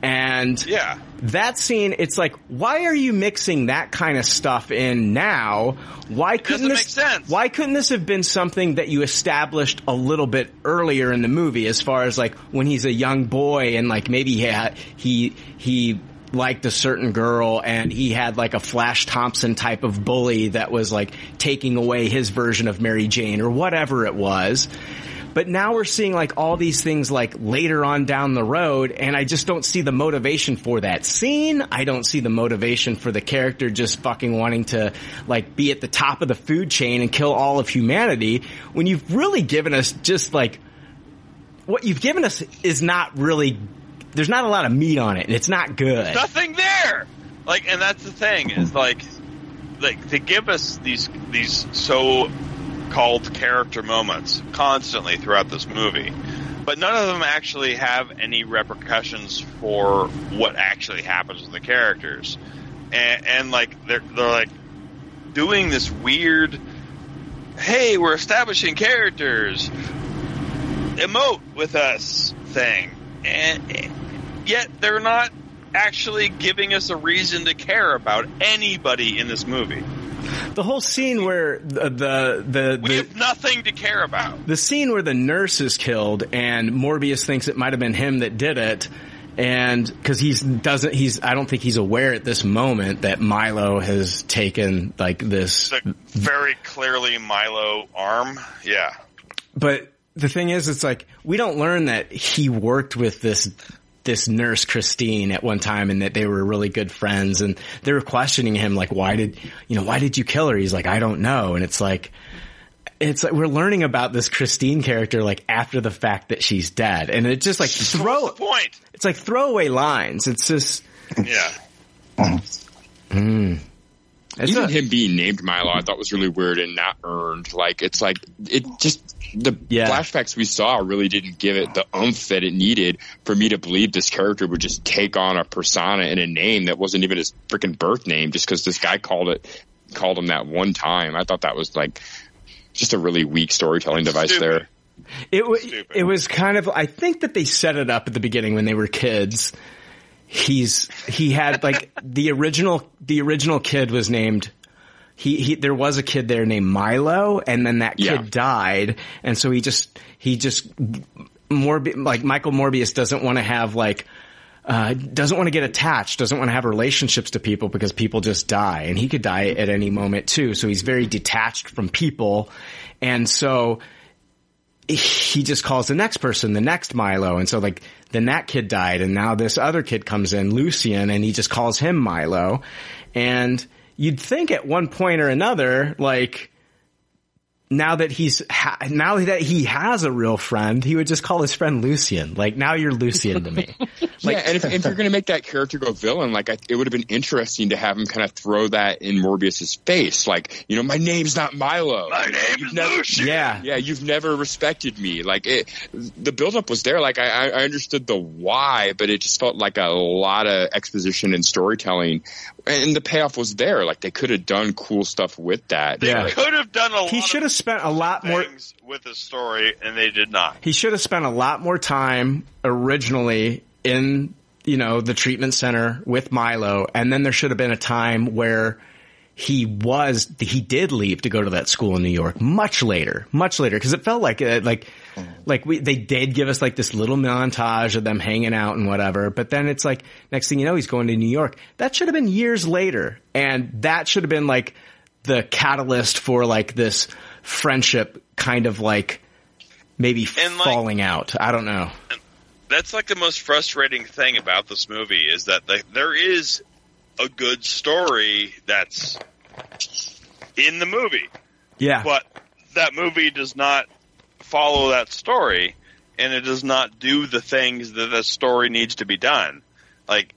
And yeah. that scene, it's like, why are you mixing that kind of stuff in now? Why couldn't this, why couldn't this have been something that you established a little bit earlier in the movie as far as like when he's a young boy and like maybe he had, he, he, liked a certain girl and he had like a Flash Thompson type of bully that was like taking away his version of Mary Jane or whatever it was. But now we're seeing like all these things like later on down the road and I just don't see the motivation for that scene. I don't see the motivation for the character just fucking wanting to like be at the top of the food chain and kill all of humanity when you've really given us just like what you've given us is not really there's not a lot of meat on it and it's not good. Nothing there. Like, and that's the thing is like, like they give us these these so called character moments constantly throughout this movie, but none of them actually have any repercussions for what actually happens with the characters. And, and like they're they're like doing this weird, hey, we're establishing characters, emote with us thing, and yet they're not actually giving us a reason to care about anybody in this movie. The whole scene where the the the, We the have nothing to care about. the scene where the nurse is killed and Morbius thinks it might have been him that did it. And because he's doesn't, he's, I don't think he's aware at this moment that Milo has taken like this. Very clearly Milo arm. Yeah. But the thing is, it's like, we don't learn that he worked with this, this nurse Christine at one time and that they were really good friends and they were questioning him like, why did, you know, why did you kill her? He's like, I don't know. And it's like, it's like we're learning about this Christine character like after the fact that she's dead, and it's just like throw point. It's like throwaway lines. It's just Yeah. mm. It's Even a- him being named Milo, I thought was really weird and not earned. Like it's like it just the flashbacks we saw really didn't give it the oomph that it needed for me to believe this character would just take on a persona and a name that wasn't even his freaking birth name just because this guy called it called him that one time. I thought that was like just a really weak storytelling device there. It wa it was kind of I think that they set it up at the beginning when they were kids. He's he had like the original the original kid was named he, he there was a kid there named Milo and then that kid Yeah. died and so he just he just Morbi- like Michael Morbius doesn't want to have like uh, doesn't want to get attached, doesn't want to have relationships to people because people just die and he could die at any moment too. So he's very detached from people. And so he just calls the next person the next Milo. And so like, then that kid died and now this other kid comes in, Lucien, and he just calls him Milo. And you'd think at one point or another, like, now that he's ha- now that he has a real friend, he would just call his friend Lucien. Like now you're Lucien to me. yeah, and if, if you're going to make that character go villain, like I, it would have been interesting to have him kind of throw that in Morbius's face, like you know, my name's not Milo. My name is Lucien. Yeah, yeah, you've never respected me. Like it, the buildup was there. Like I, I I understood the why, but it just felt like a lot of exposition and storytelling, and the payoff was there. Like they could have done cool stuff with that. They But- could have done a He should have spent a lot more. things with the story, and they did not. He should have spent a lot more time originally in, you know, the treatment center with Milo. And then there should have been a time where he was, he did leave to go to that school in New York much later, much later. Cause it felt like, uh, like, like we, they did give us like this little montage of them hanging out and whatever. But then it's like, next thing you know, he's going to New York. That should have been years later. And that should have been like the catalyst for like this friendship kind of like, maybe falling out. I don't know. That's like the most frustrating thing about this movie is that the, there is a good story that's in the movie, Yeah. but that movie does not follow that story, and it does not do the things that the story needs to be done. Like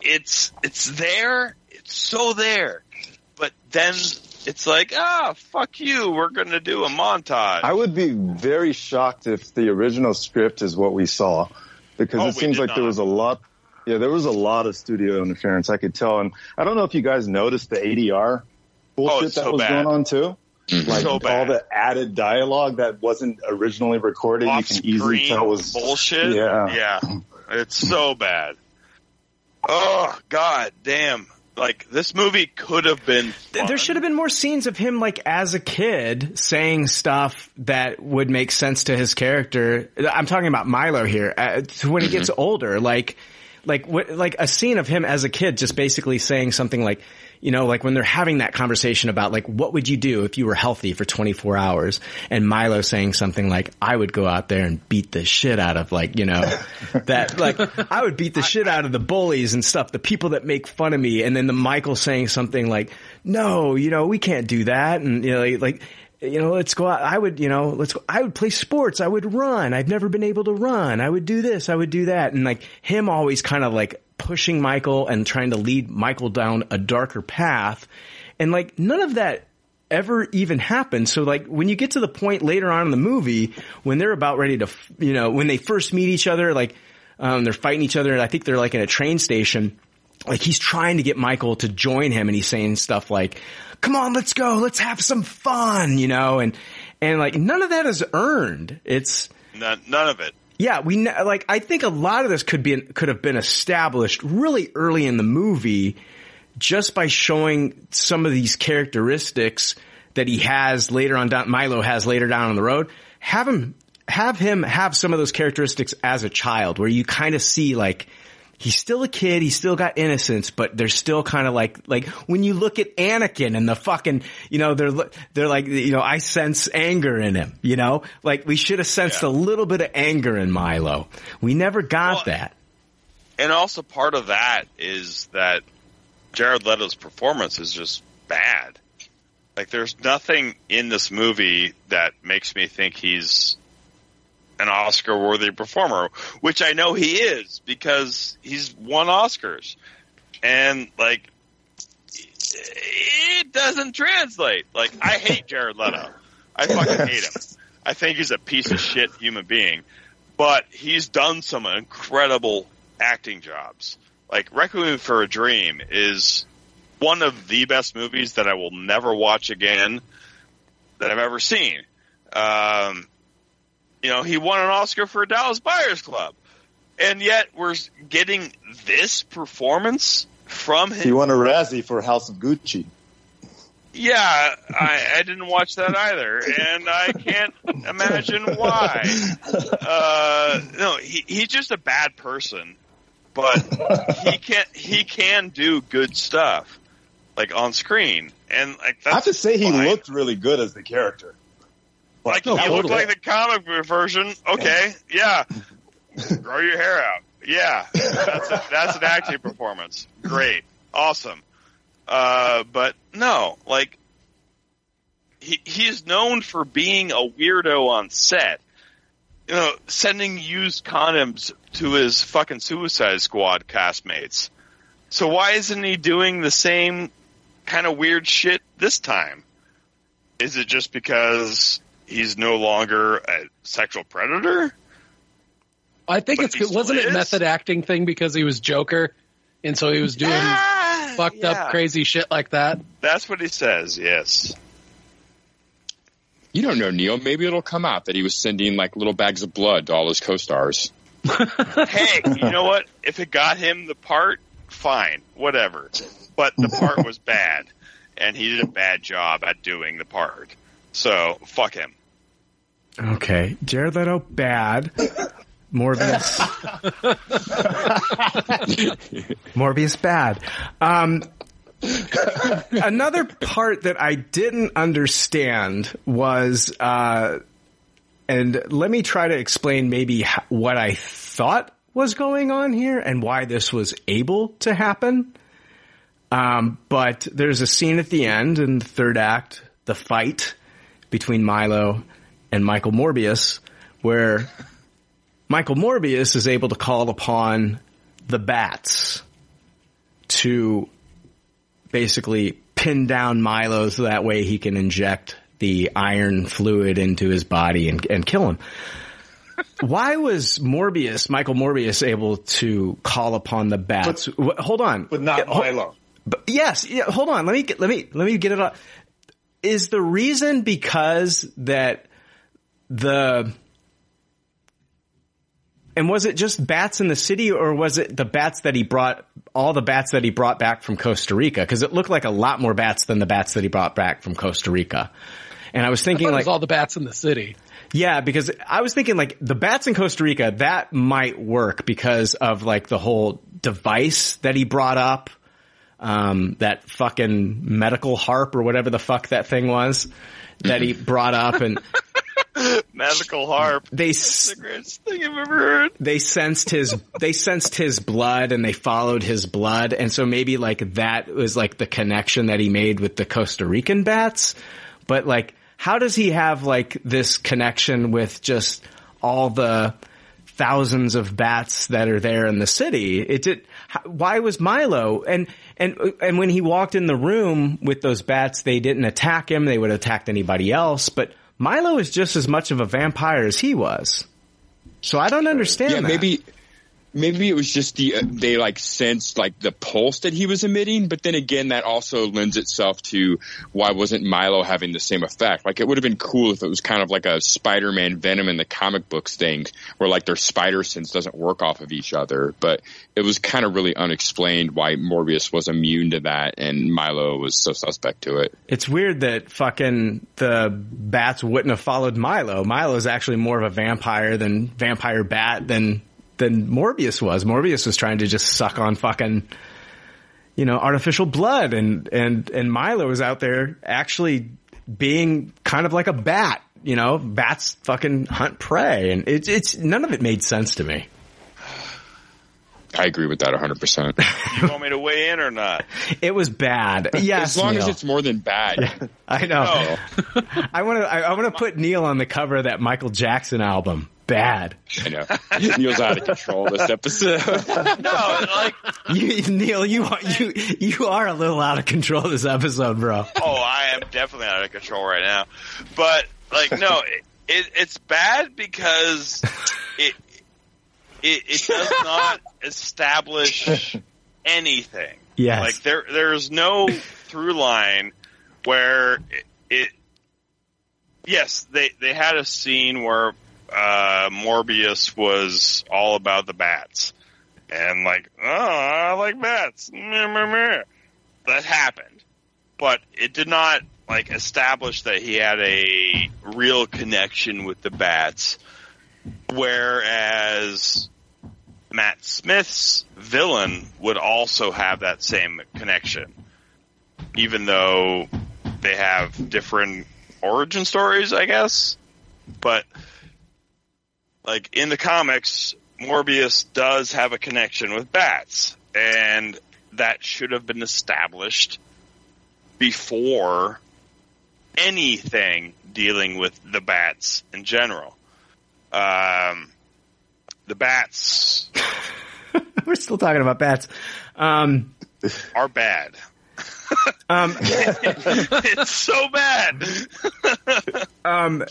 it's it's there, it's so there, but then it's like ah fuck you, we're gonna do a montage. I would be very shocked if the original script is what we saw, because Oh, it seems did like there was a lot. Yeah, there was a lot of studio interference. I could tell, and I don't know if you guys noticed the ADR bullshit Oh, it's that was bad. going on too. Like So all the added dialogue that wasn't originally recorded, you can easily Off-screen tell was bullshit. Yeah, yeah, it's so bad. Oh god damn! Like this movie could have been. Th- There should have been more scenes of him, like as a kid, saying stuff that would make sense to his character. I'm talking about Milo here. Uh, when he gets older, like, like what, like a scene of him as a kid, just basically saying something like, you know, like when they're having that conversation about like, what would you do if you were healthy for 24 hours? And Milo saying something like, I would go out there and beat the shit out of like, you know, that like, I would beat the shit out of the bullies and stuff, the people that make fun of me. And then the Michael saying something like, no, you know, we can't do that. And, you know, like, you know, let's go out. I would, you know, let's go. I would play sports. I would run. I've never been able to run. I would do this. I would do that. And like him always kind of like pushing Michael and trying to lead Michael down a darker path. And like none of that ever even happened. So like when you get to the point later on in the movie when they're about ready to, you know, when they first meet each other, like, um, they're fighting each other and I think they're like in a train station like he's trying to get Michael to join him and he's saying stuff like, come on, let's go. Let's have some fun, you know, and, and like none of that is earned. It's, None, none of it. yeah, we like. I think a lot of this could be could have been established really early in the movie, just by showing some of these characteristics that he has later on down. Milo has later down on the road. Have him have him have some of those characteristics as a child, where you kind of see like he's still a kid, he's still got innocence, but there's still kind of like, like when you look at Anakin and the fucking, you know, they're, they're like, you know, I sense anger in him, you know, like we should have sensed a little bit of anger in Milo. We never got that. And also part of that is that Jared Leto's performance is just bad. Like there's nothing in this movie that makes me think he's an Oscar worthy performer, which I know he is because he's won Oscars. And like it doesn't translate. Like I hate Jared Leto. I fucking hate him. I think he's a piece of shit human being. But he's done some incredible acting jobs. Like Requiem for a Dream is one of the best movies that I will never watch again that I've ever seen. Um, you know, he won an Oscar for Dallas Buyers Club. And yet we're getting this performance from him. He won a Razzie for House of Gucci. Yeah, I, I didn't watch that either, and I can't imagine why. Uh, no, he, he's just a bad person, but he can he can do good stuff, like on screen, and like that's I have to say, he looked really good as the character. Like No, he looked totally. like the comic book version. Okay, yeah, grow your hair out. Yeah, that's a, that's an acting performance. Great, awesome. Uh, but no, like he he's known for being a weirdo on set. You know, sending used condoms to his fucking Suicide Squad castmates. So why isn't he doing the same kind of weird shit this time? Is it just because he's no longer a sexual predator? I think But it's he wasn't it is? method acting thing because he was Joker, and so he was doing fucked yeah. up crazy shit like that. That's what he says. Yes. You don't know, Neil. Maybe it'll come out that he was sending like little bags of blood to all his co-stars. hey, you know what? If it got him the part, fine, whatever. But the part was bad, and he did a bad job at doing the part. So fuck him. Okay, Jared Leto bad. Morbius. Morbius bad. Um, another part that I didn't understand was, uh, and let me try to explain maybe what I thought was going on here and why this was able to happen. Um, but there's a scene at the end in the third act, the fight between Milo and Michael Morbius, where Michael Morbius is able to call upon the bats to basically pin down Milo so that way he can inject the iron fluid into his body and, and kill him. Why was Morbius, Michael Morbius, able to call upon the bats? Wh- hold on, But not Milo. but yes, yeah, hold on. Let me get, let me let me get it up. Is the reason because that the and was it just bats in the city or was it the bats that he brought all the bats that he brought back from Costa Rica because it looked like a lot more bats than the bats that he brought back from Costa Rica. And I was I thinking it like was all the bats in the city. yeah, because I was thinking like the bats in Costa Rica, that might work because of like the whole device that he brought up. Um, that fucking medical harp or whatever the fuck that thing was that he brought up and Magical harp. they, That's the greatest thing I've ever heard. they sensed his, they sensed his blood and they followed his blood. And so maybe like that was like the connection that he made with the Costa Rican bats. But like, how does he have like this connection with just all the thousands of bats that are there in the city? It did, why was Milo and, and, uh, and when he walked in the room with those bats, they didn't attack him. They would have attacked anybody else, but Milo is just as much of a vampire as he was. So I don't understand Yeah, that. maybe maybe it was just the uh, they like sensed like the pulse that he was emitting, but then again, that also lends itself to why wasn't Milo having the same effect? Like it would have been cool if it was kind of like a Spider-Man Venom in the comic books thing, where like their spider sense doesn't work off of each other. But it was kind of really unexplained why Morbius was immune to that and Milo was so suspect to it. It's weird that fucking the bats wouldn't have followed Milo. Milo is actually more of a vampire than vampire bat than than Morbius was. Morbius was trying to just suck on fucking you know artificial blood, and and and Milo was out there actually being kind of like a bat. You know, bats fucking hunt prey, and it's it's none of it made sense to me. I agree with that 100%. You want me to weigh in or not? It was bad. Yes, as long as it's more than bad. I know. I want to. I, I want to put Neil on the cover of that Michael Jackson album. Bad. I know. Neil's out of control this episode. no, like You, Neil, you are you you are a little out of control this episode, bro. oh, I am definitely out of control right now. But like, no, it, it it's bad because it it it does not establish anything. Yes. like there there's no through line where it, it yes they they had a scene where uh Morbius was all about the bats. And like oh I like bats. That happened. But it did not like establish that he had a real connection with the bats. Whereas Matt Smith's villain would also have that same connection. Even though they have different origin stories I guess. But like in the comics Morbius does have a connection with bats and that should have been established before anything dealing with the bats in general. Um, the bats We're still talking about bats. Um, are bad. um, it's so bad. um,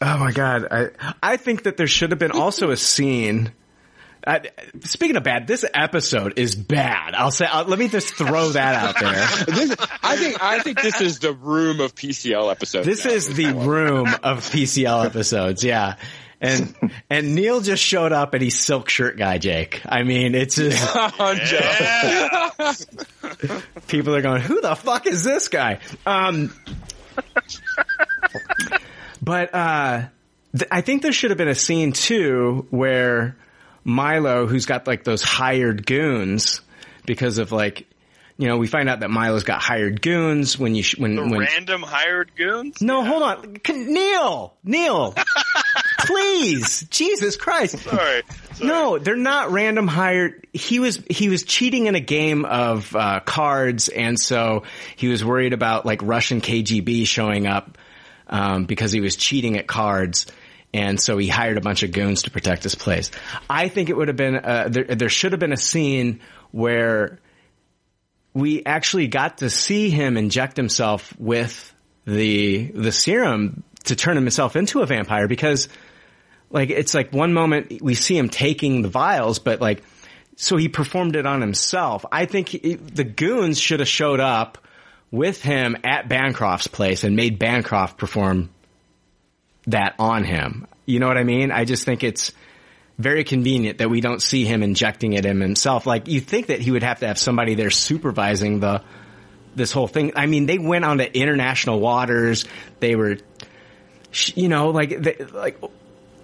oh my god! I I think that there should have been also a scene. Uh, speaking of bad, this episode is bad. I'll say. Uh, let me just throw that out there. This- I think I think this is the room of PCL episodes. This now. is the room of PCL episodes, yeah. And and Neil just showed up and he's silk shirt guy, Jake. I mean, it's just people are going, "Who the fuck is this guy?" Um, but uh, th- I think there should have been a scene too where Milo, who's got like those hired goons, because of like. You know, we find out that Milo's got hired goons when you sh- when The when random hired goons? no, hold on. Neil! Neil! Please! Jesus Christ. Sorry. No, they're not random hired. He was, he was cheating in a game of, uh, cards and so he was worried about like Russian KGB showing up, um, because he was cheating at cards. And so he hired a bunch of goons to protect his place. I think it would have been, uh, there, there should have been a scene where we actually got to see him inject himself with the the serum to turn himself into a vampire because like it's like one moment we see him taking the vials but like so he performed it on himself i think he, the goons should have showed up with him at bancroft's place and made bancroft perform that on him you know what i mean i just think it's very convenient that we don't see him injecting it in himself. Like you think that he would have to have somebody there supervising the this whole thing. I mean, they went onto international waters. They were, you know, like they, like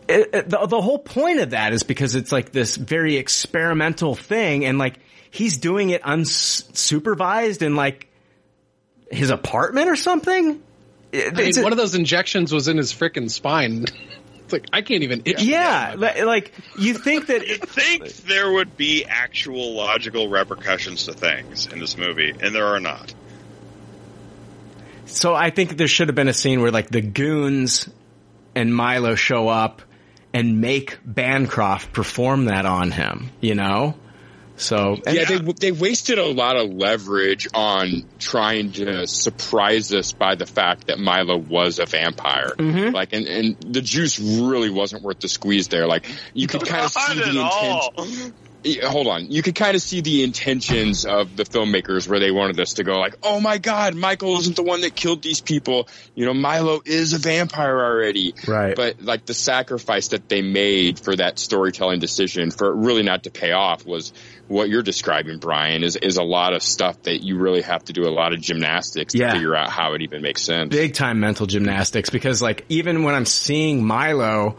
it, it- the the whole point of that is because it's like this very experimental thing, and like he's doing it unsupervised and like his apartment or something. I mean, one of those injections was in his frickin' spine. It's like I can't even. itch Yeah, like you think that you think there would be actual logical repercussions to things in this movie, and there are not. So I think there should have been a scene where like the goons and Milo show up and make Bancroft perform that on him, you know? So yeah, they they wasted a lot of leverage on trying to surprise us by the fact that Milo was a vampire. Mm-hmm. Like, and, and the juice really wasn't worth the squeeze there. Like, you could kind of see the intention. Hold on, you could kind of see the intentions of the filmmakers where they wanted us to go. Like, oh my God, Michael isn't the one that killed these people. You know, Milo is a vampire already. Right. But like the sacrifice that they made for that storytelling decision for it really not to pay off was what you're describing, Brian, is, is a lot of stuff that you really have to do a lot of gymnastics Yeah. to figure out how it even makes sense. big time mental gymnastics because like even when I'm seeing Milo,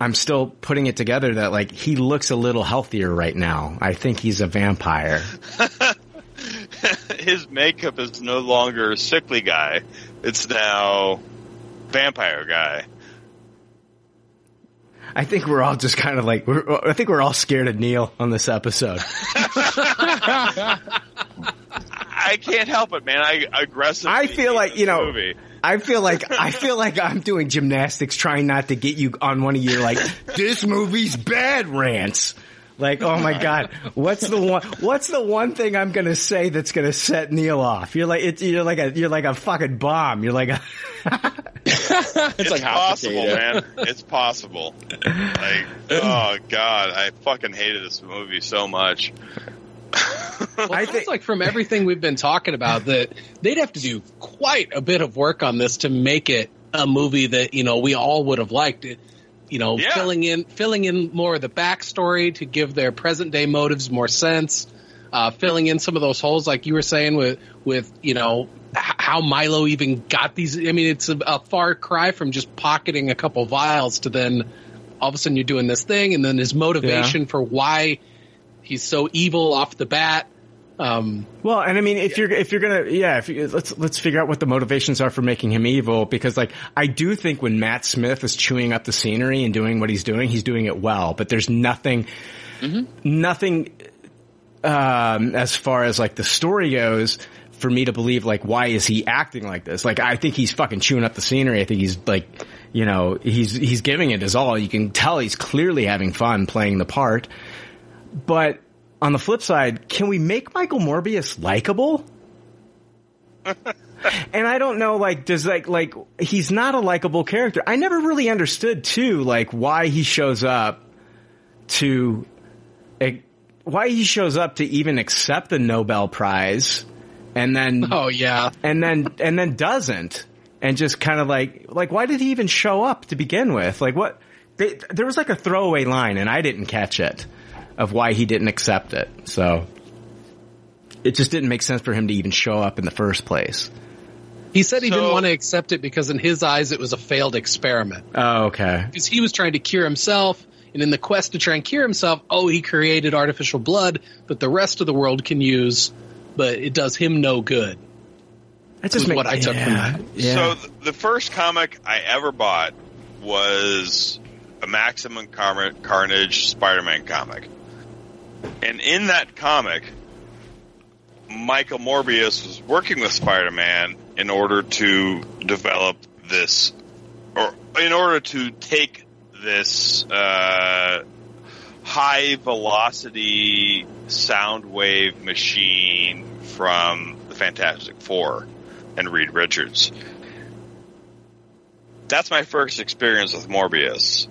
I'm still putting it together that like he looks a little healthier right now. I think he's a vampire. His makeup is no longer sickly guy. It's now vampire guy. I think we're all just kind of like we're, I think we're all scared of Neil on this episode. I can't help it, man. I aggressively. I feel like you know. movie. I feel like I feel like I'm doing gymnastics trying not to get you on one of your like this movie's bad rants. Like, oh my god, what's the one? What's the one thing I'm gonna say that's gonna set Neil off? You're like, it's, you're like a, you're like a fucking bomb. You're like a, It's, like possible, potato. man. It's possible. Like, oh god, I fucking hated this movie so much. Well, it sounds like from everything we've been talking about that they'd have to do quite a bit of work on this to make it a movie that you know we all would have liked. It, you know, Yeah. filling in filling in more of the backstory to give their present day motives more sense. Uh, filling in some of those holes, like you were saying, with with you know h- how Milo even got these. I mean, it's a, a far cry from just pocketing a couple vials to then all of a sudden you're doing this thing, and then his motivation for why he's so evil off the bat. Um, Well, and I mean, if you're if you're gonna, yeah, if you, let's let's figure out what the motivations are for making him evil. Because like, I do think when Matt Smith is chewing up the scenery and doing what he's doing, he's doing it well. But there's nothing, nothing, um, as far as like the story goes, for me to believe like why is he acting like this? Like, I think he's fucking chewing up the scenery. I think he's like, you know, he's he's giving it his all. You can tell he's clearly having fun playing the part. But on the flip side, can we make Michael Morbius likable? and I don't know, like, does like, like, he's not a likable character. I never really understood too, like, why he shows up to, why he shows up to even accept the Nobel Prize and then, oh yeah, and then, and then doesn't. And just kind of like, like, why did he even show up to begin with? Like, what? They, there was like a throwaway line, and I didn't catch it of why he didn't accept it. So it just didn't make sense for him to even show up in the first place. He said he So- didn't want to accept it because in his eyes it was a failed experiment. Oh, okay. Because he was trying to cure himself, and in the quest to try and cure himself, oh, he created artificial blood that the rest of the world can use, but it does him no good. That's just what I took from that. So the first comic I ever bought was a Maximum Carnage Spider-Man comic, and in that comic, Michael Morbius was working with Spider-Man in order to develop this, or in order to take this uh, high velocity sound wave machine from the Fantastic Four and Reed Richards. That's my first experience with Morbius.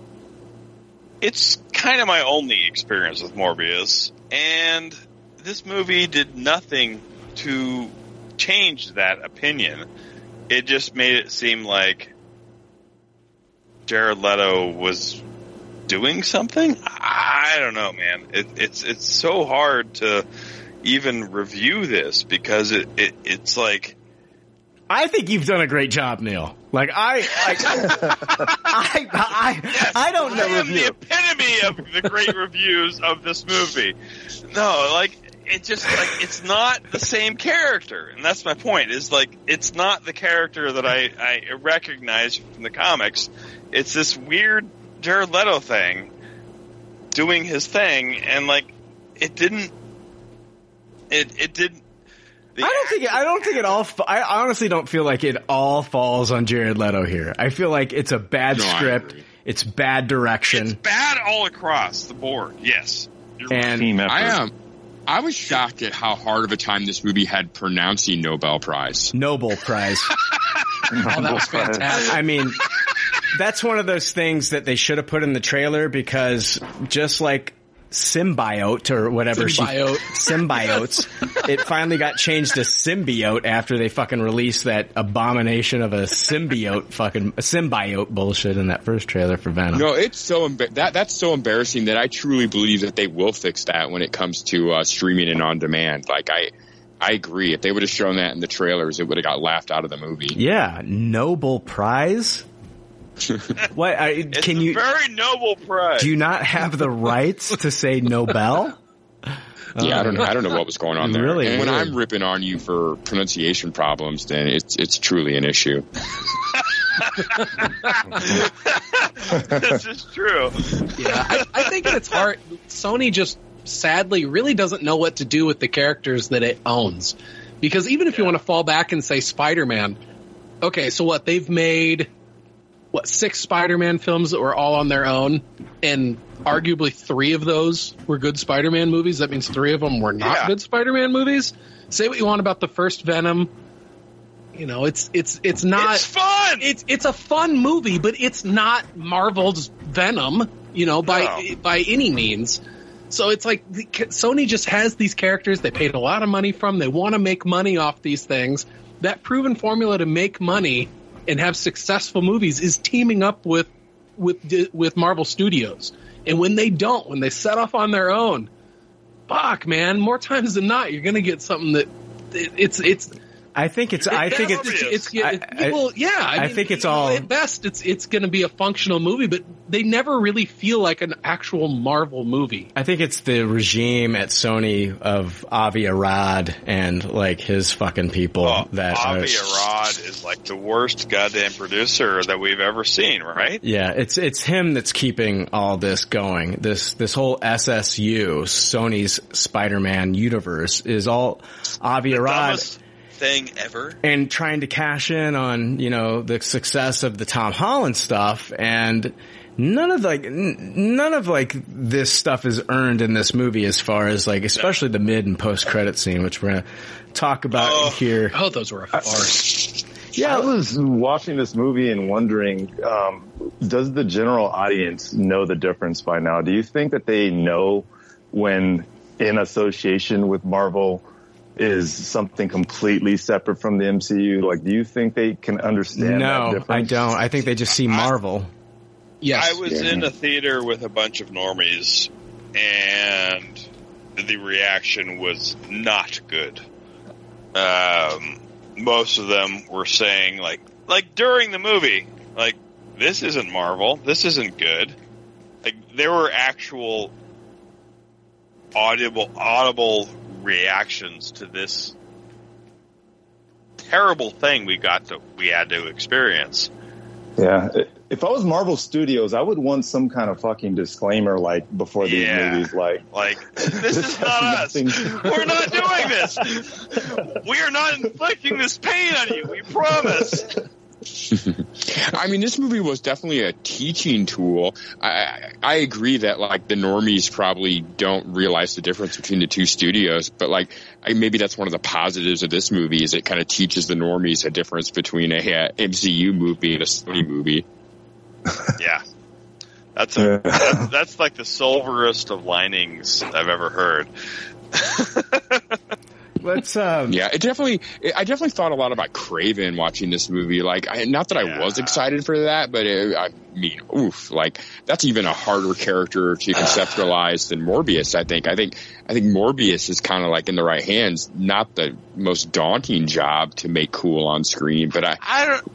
It's kind of my only experience with Morbius, and this movie did nothing to change that opinion. It just made it seem like Jared Leto was doing something. I don't know, man. It, it's it's so hard to even review this because it, it it's like I think you've done a great job, Neil. Like I, like, I, I, I don't know I am the epitome of the great reviews of this movie. No, like it just like it's not the same character, and that's my point. Is like it's not the character that I I recognize from the comics. It's this weird Jared Leto thing doing his thing, and like it didn't. It it didn't. I don't think it, I don't think it all. I honestly don't feel like it all falls on Jared Leto here. I feel like it's a bad No, script. It's bad direction. It's bad all across the board. Yes, You're and right. I am. I was shocked at how hard of a time this movie had pronouncing Nobel Prize. Nobel Prize. Oh, that was fantastic. I mean, that's one of those things that they should have put in the trailer because just like symbiote or whatever Symbiote. she symbiotes it finally got changed to symbiote after they fucking released that abomination of a symbiote fucking symbiote bullshit in that first trailer for Venom. No, it's so emba- that that's so embarrassing that I truly believe that they will fix that when it comes to uh, streaming and on demand. Like I, I agree. If they would have shown that in the trailers, it would have got laughed out of the movie. Yeah, Nobel Prize. what I, It's can a you very noble prize. do you not have the rights to say Nobel? Yeah, I don't know. I don't know what was going on there. Really and when. I'm ripping on you for pronunciation problems, then it's it's truly an issue. this is true. Yeah, I, I think at its heart, Sony just sadly really doesn't know what to do with the characters that it owns. Because even if you want to fall back and say Spider-Man, okay, so what they've made what six Spider-Man films that were all on their own, and arguably three of those were good Spider-Man movies. That means three of them were not Yeah. good Spider-Man movies. Say what you want about the first Venom. You know, it's it's it's not It's fun. it's it's a fun movie, but it's not Marvel's Venom, you know, by No. by any means. So it's like the, Sony just has these characters they paid a lot of money from. They want to make money off these things. That proven formula to make money and have successful movies is teaming up with with with Marvel Studios. And when they don't, when they set off on their own, fuck, man, more times than not, you're going to get something that it, it's it's I think it's. I think best, it's. it's, it's, I- I- well, yeah. I, I mean, think it's all- at best. It's it's going to be a functional movie, but they never really feel like an actual Marvel movie. I think it's the regime at Sony of Avi Arad and like his fucking people Oh, that. are- Avi Arad is like the worst goddamn producer that we've ever seen, right? Yeah, it's it's him that's keeping all this going. This this whole SSU, Sony's Spider-Man universe, is all Avi Arad Dumbest thing ever. and trying to cash in on you know the success of the Tom Holland stuff and. None of like n- none of like this stuff is earned in this movie as far as like especially the mid and post credit scene which we're gonna talk about here. Oh, those were a farce. Yeah, I was watching this movie and wondering, um, does the general audience know the difference by now? Do you think that they know when in association with Marvel is something completely separate from the MCU? Like, do you think they can understand that No, difference? I don't. I think they just see Marvel. Yes. I was in a theater with a bunch of normies, and the reaction was not good. Um, most of them were saying, like, like during the movie, like, this isn't Marvel. This isn't good. Like, there were actual audible, audible reactions to this terrible thing we got to, we had to experience. Yeah. If I was Marvel Studios, I would want some kind of fucking disclaimer, like before these Yeah. movies, like Like, this is not us. We're not doing this. We are not inflicting this pain on you. We promise. I mean, this movie was definitely a teaching tool. I, I I agree that like the normies probably don't realize the difference between the two studios, but like I, maybe that's one of the positives of this movie is it kind of teaches the normies a difference between a, uh MCU movie and a Sony movie. Yeah. That's a that's, that's like the silverest of linings I've ever heard. Let's um Yeah, it definitely. I definitely thought a lot about Craven watching this movie. Like, I, not that I was excited for that, but it, I mean, oof, like that's even a harder character to conceptualize than Morbius. I think. I think. I think Morbius is kind of like in the right hands. Not the most daunting job to make cool on screen, but I. I don't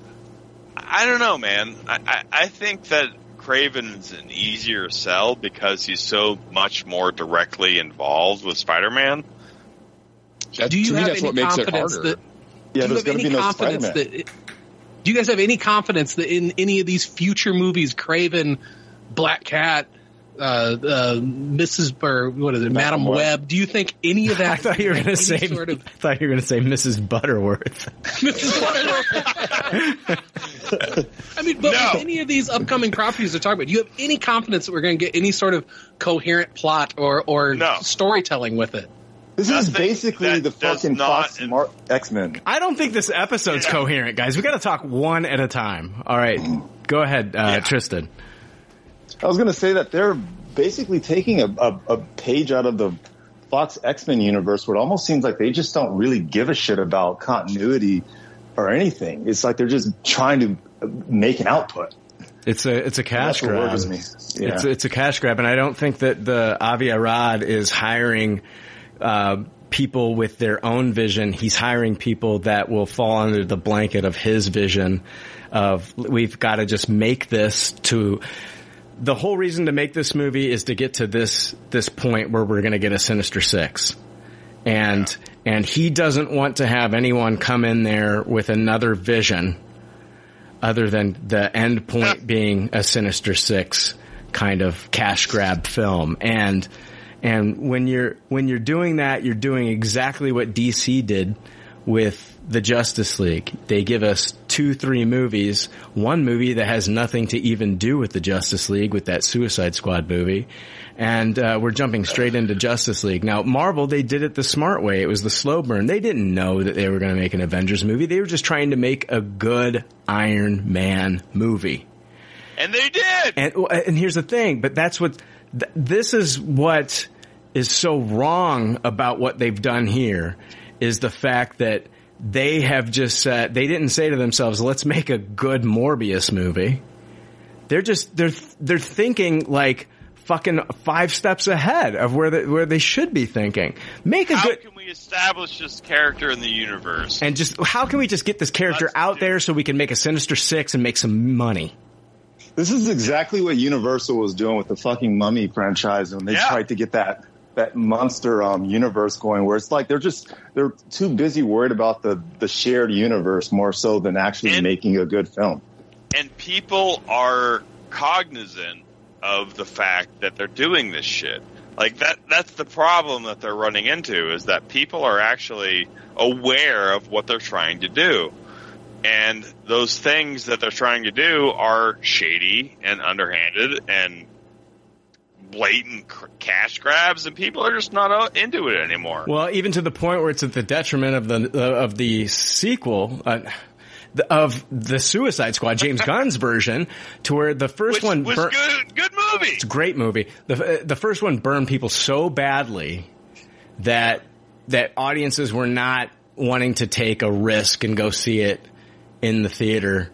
I don't know, man. I, I, I think that Craven's an easier sell because he's so much more directly involved with Spider-Man. That, do you to me, have that's any what makes it confidence harder. that? Yeah, do you there's have gonna any be no confidence Spider-Man. that? Do you guys have any confidence that in any of these future movies, Craven, Black Cat, uh, uh, Mrs. or what is it, Madame Web. Web? Do you think any of that? I thought you were going to say. sort of I thought you were going to say Mrs. Butterworth. I mean, but with any of these upcoming properties they're talking about, do you have any confidence that we're going to get any sort of coherent plot or or No. storytelling with it? This is basically the fucking not- Fox Mar- X Men. I don't think this episode's coherent, guys. We got to talk one at a time. All right, go ahead, uh, Tristan. I was going to say that they're basically taking a, a, a page out of the Fox X Men universe, where it almost seems like they just don't really give a shit about continuity or anything. It's like they're just trying to make an output. It's a it's a cash grab. Yeah. It's it's a cash grab, and I don't think that the Avi Arad is hiring uh, people with their own vision. He's hiring people that will fall under the blanket of his vision. Of we've got to just make this to. The whole reason to make this movie is to get to this this point where we're going to get a Sinister Six, and and he doesn't want to have anyone come in there with another vision other than the end point being a Sinister Six kind of cash grab film. And and when you're when you're doing that, you're doing exactly what DC did with the Justice League. They give us two, three movies, one movie that has nothing to even do with the Justice League with that Suicide Squad movie. And uh, we're jumping straight into Justice League. Now, Marvel, they did it the smart way. It was the slow burn. They didn't know that they were going to make an Avengers movie. They were just trying to make a good Iron Man movie. And they did. And and here's the thing, but that's what th- this is what is so wrong about what they've done here is the fact that they have just said they didn't say to themselves, "Let's make a good Morbius movie." They're just they're they're thinking like fucking five steps ahead of where they, where they should be thinking. Make a How good can we establish this character in the universe? and just how can we just get this character out there so we can make a Sinister Six and make some money? This is exactly what Universal was doing with the fucking Mummy franchise when they tried to get that that monster um, universe going. Where it's like they're just they're too busy worried about the the shared universe more so than actually making a good film. and people are cognizant of the fact that they're doing this shit. Like that that's the problem that they're running into is that people are actually aware of what they're trying to do. And those things that they're trying to do are shady and underhanded and blatant cash grabs and people are just not uh, into it anymore. Well, even to the point where it's at the detriment of the uh, of the sequel. Uh, the- of the Suicide Squad, James Gunn's version, to where the first one was bur- good good movie. It's a great movie. The uh, the first one burned people so badly that that audiences were not wanting to take a risk and go see it in the theater.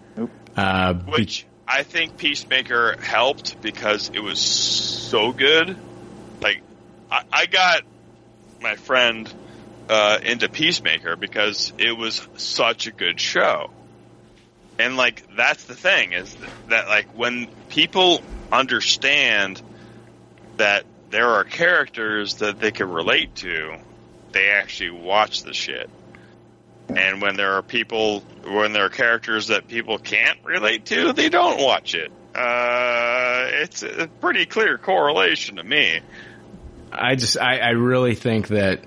Uh, be- Which I think Peacemaker helped because it was so good. Like, I, I got my friend uh, into Peacemaker because it was such a good show. And like, that's the thing is that, that like when people understand that there are characters that they can relate to, they actually watch the shit. And when there are people, when there are characters that people can't relate to, they don't watch it. Uh, it's a pretty clear correlation to me. I just, I, I really think that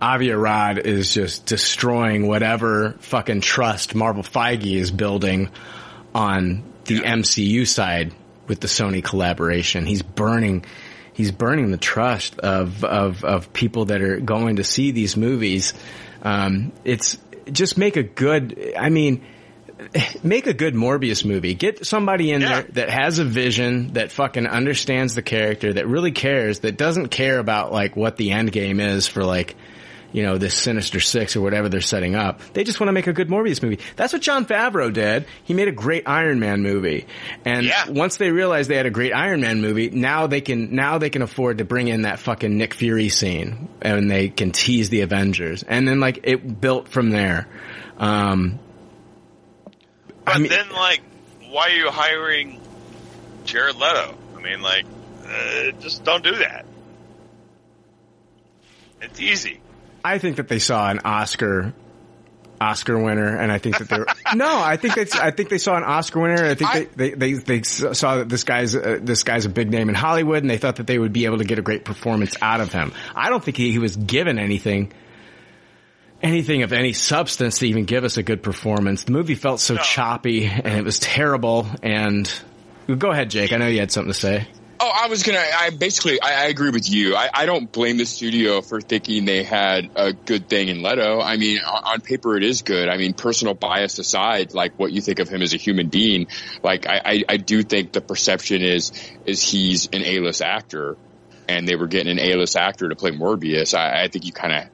Avi Arad is just destroying whatever fucking trust Marvel Feige is building on the MCU side with the Sony collaboration. He's burning, he's burning the trust of, of, of people that are going to see these movies. Um, it's just make a good, I mean, make a good Morbius movie. Get somebody in there that has a vision, that fucking understands the character, that really cares, that doesn't care about like what the end game is for like, you know, this Sinister Six or whatever they're setting up. They just want to make a good Morbius movie. That's what Jon Favreau did. He made a great Iron Man movie. And once they realized they had a great Iron Man movie, now they can, now they can afford to bring in that fucking Nick Fury scene and they can tease the Avengers. And then like it built from there. Um, But then, like, why are you hiring Jared Leto? I mean, like, uh, just don't do that. It's easy. I think that they saw an Oscar Oscar winner, and I think that they were, no, I think they I think they saw an Oscar winner. I think they, they, they they saw that this guy's uh, this guy's a big name in Hollywood, and they thought that they would be able to get a great performance out of him. I don't think he, he was given anything anything of any substance to even give us a good performance. The movie felt so choppy, and it was terrible. And go ahead, Jake. I know you had something to say. Oh, I was gonna. I basically, I, I agree with you. I, I don't blame the studio for thinking they had a good thing in Leto. I mean, on, on paper, it is good. I mean, personal bias aside, like what you think of him as a human being, like I, I, I do think the perception is is he's an A-list actor, and they were getting an A-list actor to play Morbius. I, I think you kind of.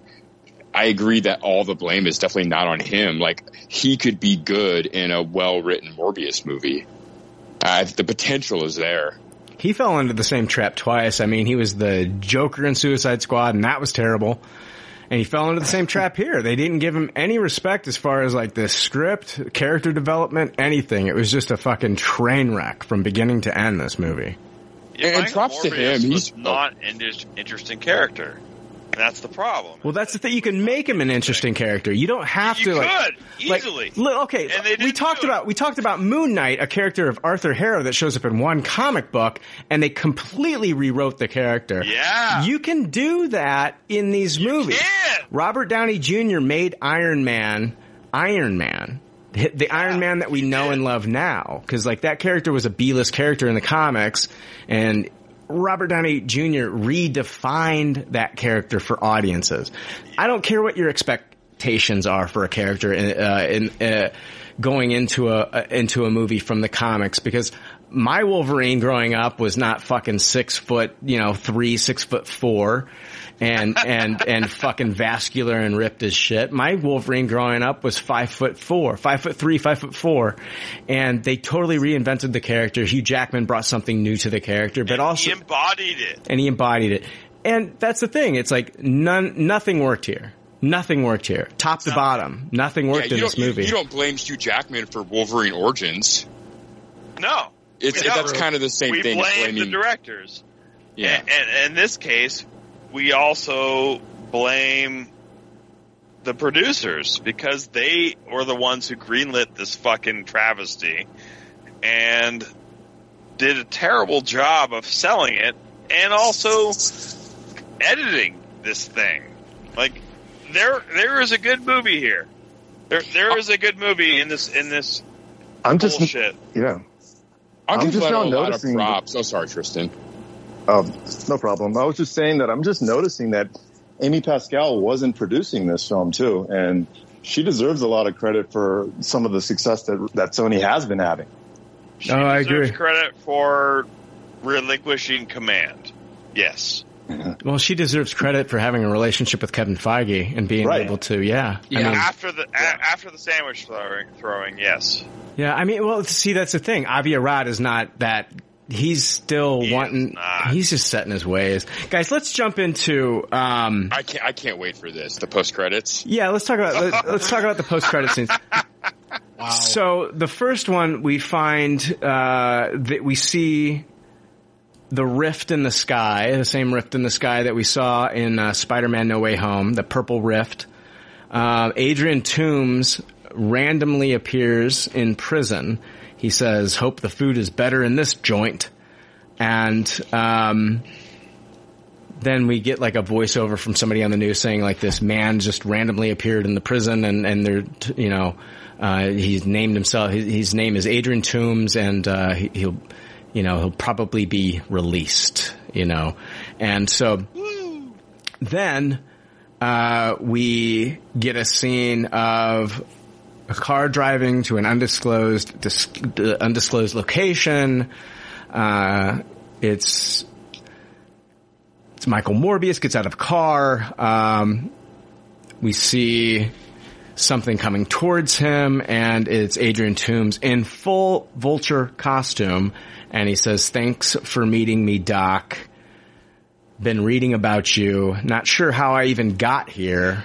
I agree that all the blame is definitely not on him. Like he could be good in a well-written Morbius movie. Uh, the potential is there. He fell into the same trap twice. I mean, he was the Joker in Suicide Squad, and that was terrible. And he fell into the same trap here. They didn't give him any respect as far as like the script, character development, anything. It was just a fucking train wreck from beginning to end. This movie. Yeah, And Michael props to him. He's- not an interesting character. And that's the problem. Well, that's the thing. You can make him an interesting character. You don't have You to like. could, like, easily. li- okay, And they we talked about we talked about Moon Knight, a character of Arthur Harrow that shows up in one comic book, and they completely rewrote the character. Yeah. you can do that in these movies. Can. Robert Downey Jr. made Iron Man Iron Man. The the Iron Man that we know and love now, because like that character was a B-list character in the comics, and Robert Downey Jr. redefined that character for audiences. I don't care what your expectations are for a character in, uh, in uh, going into a uh, into a movie from the comics, because my Wolverine growing up was not fucking six foot, you know, three, six foot four, and and and fucking vascular and ripped as shit. My Wolverine growing up was five foot four, five foot three, five foot four, and they totally reinvented the character. Hugh Jackman brought something new to the character, but also he embodied it. and he embodied it. And that's the thing. It's like none, nothing worked here. Nothing worked here. Top to bottom, nothing worked Yeah, in this don't- you- movie. You, don't blame Hugh Jackman for Wolverine Origins. No. It's we that's kind of the same we thing. as blame the directors. Yeah. And, and in this case, we also blame the producers because they were the ones who greenlit this fucking travesty and did a terrible job of selling it and also editing this thing. Like there there is a good movie here. There there is a good movie in this in this I'm just bullshit. yeah. I'll I'm give just Leto now a lot of noticing- props. Oh, sorry, Tristan. Um, no problem. I was just saying that I'm just noticing that Amy Pascal wasn't producing this film too, and she deserves a lot of credit for some of the success that that Sony has been having. She Oh, I deserves agree. credit for relinquishing command. Yes. well, she deserves credit for having a relationship with Kevin Feige and being Right. able to, yeah. I mean, after the a, after the sandwich throwing, throwing, yes. yeah. I mean, well, see, that's the thing. Avi Arad is not that. He's still wanting. He's just setting his ways, guys. Let's jump into. um I can't. I can't wait for this. The post credits. Yeah, let's talk about let's, let's talk about the post credit scenes. Wow. So the first one we find uh, that we see the rift in the sky, the same rift in the sky that we saw in uh, Spider-Man: No Way Home, the purple rift. Uh, Adrian Toombs randomly appears in prison. He says, "Hope the food is better in this joint," and um, then we get like a voiceover from somebody on the news saying like this man just randomly appeared in the prison and and they're you know uh, he's named himself his, his name is Adrian Toombs and uh, he, he'll you know he'll probably be released you know. And so then uh, we get a scene of a car driving to an undisclosed dis- uh, undisclosed location. Uh, it's it's Michael Morbius gets out of car. Um, we see something coming towards him, and it's Adrian Toombs in full vulture costume, and he says, "Thanks for meeting me, Doc. Been reading about you. Not sure how I even got here."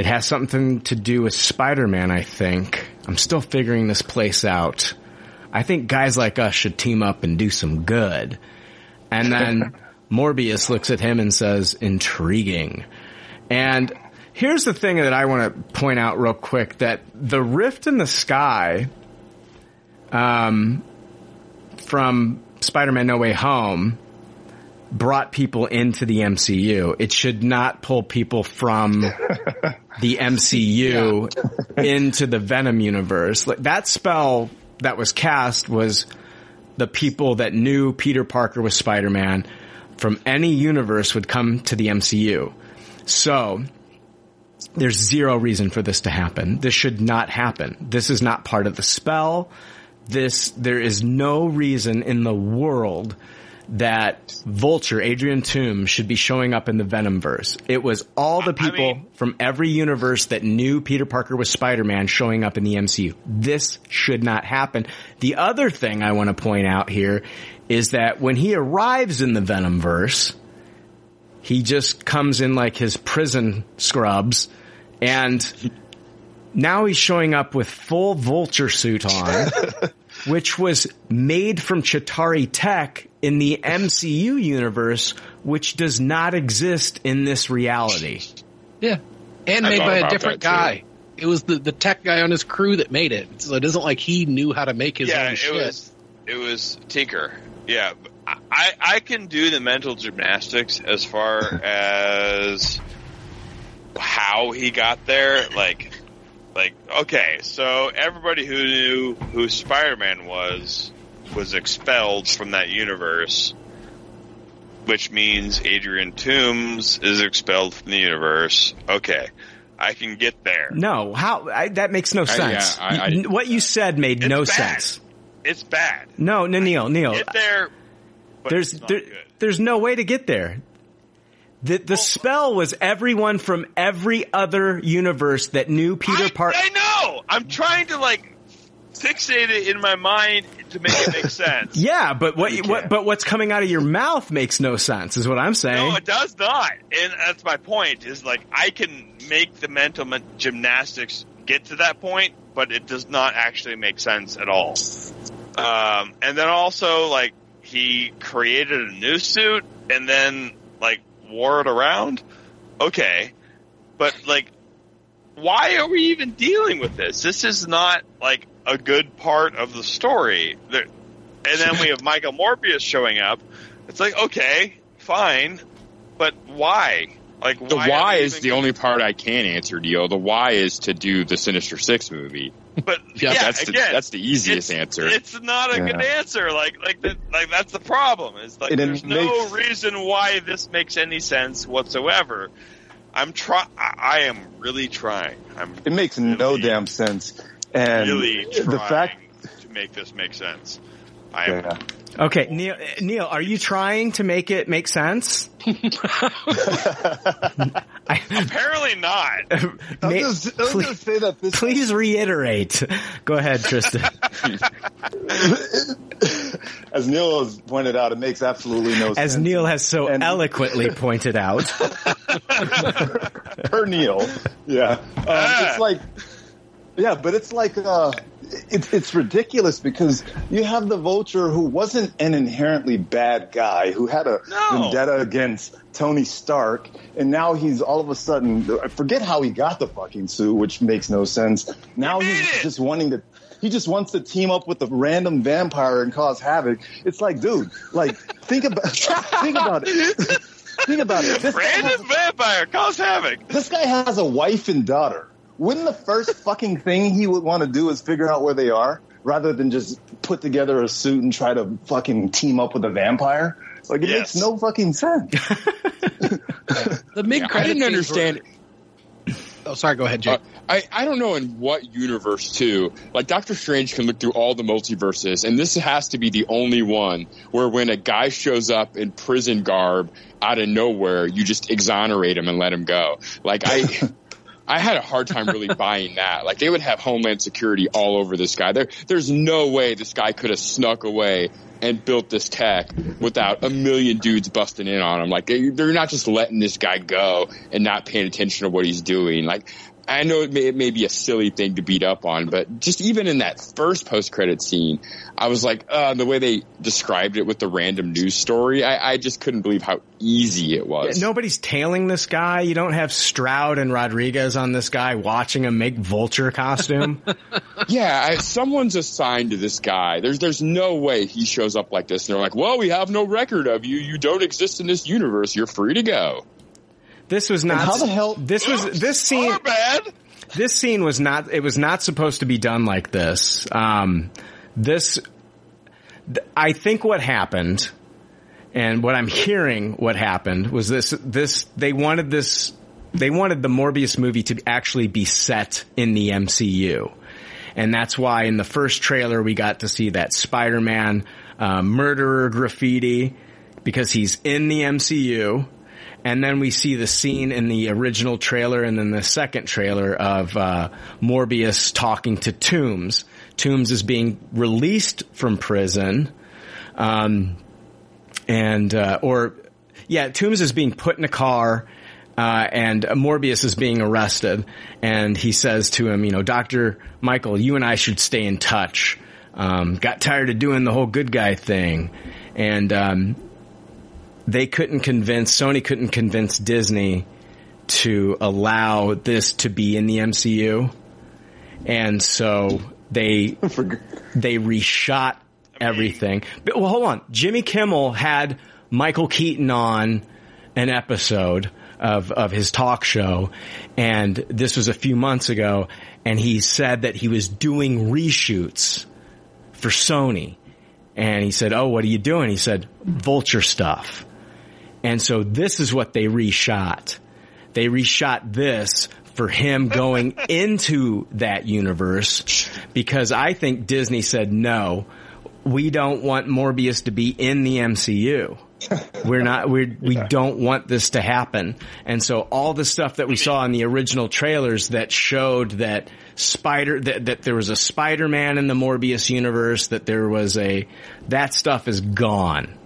It has something to do with Spider-Man, I think. I'm still figuring this place out. I think guys like us should team up and do some good. And then Morbius looks at him and says, intriguing. And here's the thing that I want to point out real quick that the rift in the sky, um, from Spider-Man No Way Home brought people into the MCU. It should not pull people from the MCU into the Venom universe. Like that spell that was cast was the people that knew Peter Parker was Spider-Man from any universe would come to the MCU. So, there's zero reason for this to happen. This should not happen. This is not part of the spell. This, there is no reason in the world that Vulture, Adrian Toom, should be showing up in the Venomverse. It was all the people from every universe that knew Peter Parker was Spider-Man showing up in the MCU. This should not happen. The other thing I want to point out here is that when he arrives in the Venomverse, he just comes in like his prison scrubs and now he's showing up with full vulture suit on, which was made from Chitauri tech in the MCU universe, which does not exist in this reality. Yeah. And I made by a different that, too. guy. It was the, the tech guy on his crew that made it. So it isn't like he knew how to make his yeah, own it shit. was it was Tinker. Yeah, I I can do the mental gymnastics as far as how he got there. Like, like okay, so everybody who knew who Spider Man was was expelled from that universe, which means Adrian Toombs is expelled from the universe. Okay. I can get there. No, how I, that makes no I- sense. yeah, I- I- You- what you said made no bad. sense. It's bad. No, no, Neil, Neil. Get there. but there's it's not there, good. there's no way to get there. The the spell was everyone from every other universe that knew Peter Parker. I know. I'm trying to like fixate it in my mind to make it make sense. Yeah, but what, you- what but what's coming out of your mouth makes no sense. Is what I'm saying. No, it does not, and that's my point. Is like I can make the mental gymnastics get to that point, but it does not actually make sense at all. Um, and then also like he created a new suit and then like wore it around. Okay, but like, why are we even dealing with this? This is not like a good part of the story. There, and then we have Michael Morbius showing up. It's like okay, fine, but why? Like The why, why are we is the only part I can answer, Dio. The why is to do the Sinister Six movie. But yeah, yeah, that's the again, that's the easiest answer. It's not a Yeah. good answer. Like, like, the, like that's the problem. Is like it there's no makes- reason why this makes any sense whatsoever. I'm try. I, I am really trying. I'm It makes no damn sense. And really trying the fact, to make this make sense. I am. yeah. Okay, Neil, Neil, are you trying to make it make sense? Apparently not. Ma- I was gonna please, say that this please reiterate. Go ahead, Tristan. as Neil has pointed out, it makes absolutely no sense. As Neil has so eloquently pointed out. per Neil. Yeah. Um, it's like, yeah, but it's like, uh, it's, it's ridiculous because you have the vulture who wasn't an inherently bad guy who had a vendetta against Tony Stark and now he's all of a sudden I forget how he got the fucking suit, which makes no sense. Now he's just wanting to, he just wants to team up with a random vampire and cause havoc. It's like, dude, like, think about, think about it. Think about it. This guy has Random vampire cause havoc. this guy has a wife and daughter. Wouldn't the first fucking thing he would want to do is figure out where they are rather than just put together a suit and try to fucking team up with a vampire? Like it Yes. makes no fucking sense. The mid Yeah, I didn't understand. Oh, sorry. Go ahead, Jake. Uh, I, I don't know in what universe too. Like Doctor Strange can look through all the multiverses, and this has to be the only one where when a guy shows up in prison garb out of nowhere, you just exonerate him and let him go. Like I. I had a hard time really buying that. Like they would have Homeland Security all over this guy. There, there's no way this guy could have snuck away and built this tech without a million dudes busting in on him. Like they, they're not just letting this guy go and not paying attention to what he's doing. Like I know it may, it may be a silly thing to beat up on, but just even in that first post credit scene, I was like, uh, the way they described it with the random news story, I, I just couldn't believe how easy it was. Yeah, nobody's tailing this guy. You don't have Stroud and Rodriguez on this guy watching him make vulture costume. yeah, I, someone's assigned to this guy. There's there's no way he shows up like this. And they're like, well, we have no record of you. You don't exist in this universe. You're free to go. This was not. how the hell? This was this scene. Bad. This scene was not. It was not supposed to be done like this. Um, this th- I think what happened, and what I'm hearing, what happened was this: this they wanted this, they wanted the Morbius movie to actually be set in the MCU, and that's why in the first trailer we got to see that Spider-Man uh, murderer graffiti because he's in the MCU. And then we see the scene in the original trailer and then the second trailer of uh, Morbius talking to Toombs. Toombs is being released from prison. Um, and, uh, or, yeah, Toombs is being put in a car. Uh, and Morbius is being arrested, and he says to him, "You know, Doctor Michael, you and I should stay in touch. Um, got tired of doing the whole good guy thing, and um, they couldn't convince Sony couldn't convince Disney to allow this to be in the MCU, and so they they reshot everything. But well, hold on, Jimmy Kimmel had Michael Keaton on an episode of of his talk show, and this was a few months ago, and he said that he was doing reshoots for Sony. And he said, Oh, what are you doing? He said, Vulture stuff. And so this is what they reshot. They reshot this for him going into that universe because I think Disney said, no, we don't want Morbius to be in the MCU. We're not, we're, we don't want this to happen. And so all the stuff that we saw in the original trailers that showed that Spider, that, that there was a Spider-Man in the Morbius universe, that there was a, that stuff is gone.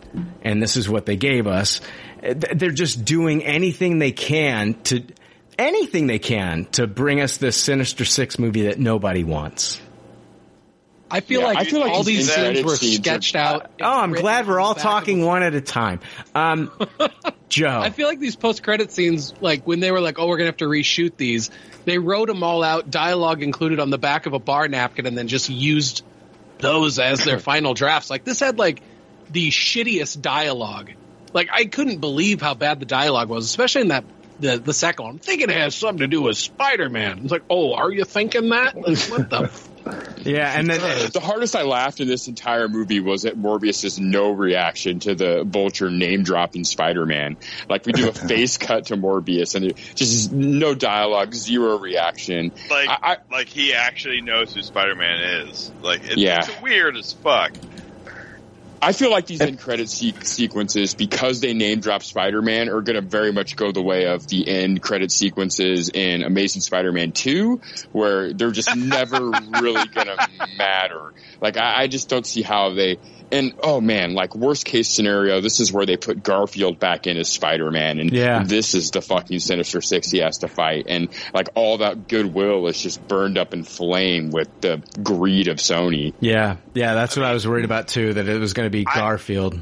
And this is what they gave us. They're just doing anything they can to, anything they can to bring us this Sinister Six movie that nobody wants. I feel Yeah, like I feel like all these these scenes were scenes are- sketched out. Oh, I'm glad we're all talking one at a time. Um, Joe. I feel like these post-credit scenes, like when they were like, "Oh, we're gonna have to reshoot these," they wrote them all out, dialogue included on the back of a bar napkin, and then just used those as their final drafts. Like this had like the shittiest dialogue. Like I couldn't believe how bad the dialogue was, especially in that the the second one. I'm thinking it has something to do with Spider-Man. It's like, oh, are you thinking that? Like, what the? f- Yeah, and then the hardest I laughed in this entire movie was at Morbius's no reaction to the Vulture name dropping Spider-Man. Like we do a face cut to Morbius and it just no dialogue, zero reaction. Like, like he actually knows who Spider-Man is. Like, it's, Yeah. it's weird as fuck. I feel like these end credit se- sequences, because they name drop Spider-Man, are going to very much go the way of the end credit sequences in Amazing Spider-Man 2, where they're just never really going to matter. Like, I, I just don't see how they, and oh man, like worst case scenario, this is where they put Garfield back in as Spider-Man, and Yeah. this is the fucking Sinister Six he has to fight, and like all that goodwill is just burned up in flame with the greed of Sony. Yeah, yeah, that's what I was worried about too. That it was going to be Garfield.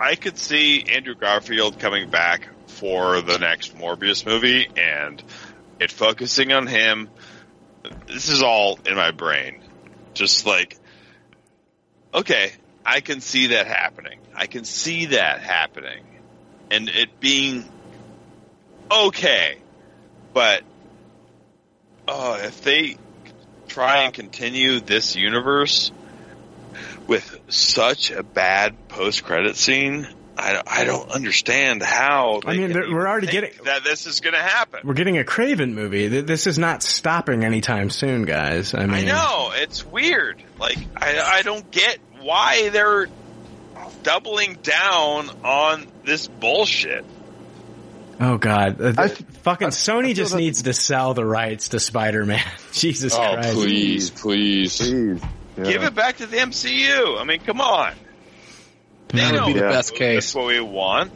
I could see Andrew Garfield coming back for the next Morbius movie and it focusing on him. This is all in my brain. Just like, okay, I can see that happening. I can see that happening. And it being okay. But, oh, if they try and continue this universe with such a bad post credit scene, I don't, I don't understand how. I mean, we're already getting that this is going to happen. we're getting a Craven movie. This is not stopping anytime soon, guys. I mean, I know it's weird. Like I, I don't get why they're doubling down on this bullshit. Oh God, Uh, th- fucking Sony just needs to sell the rights to Spider-Man. Jesus Oh, Christ! please, please, please. Give it back to the MCU. I mean, come on. They That would be the that- best case. That's what we want.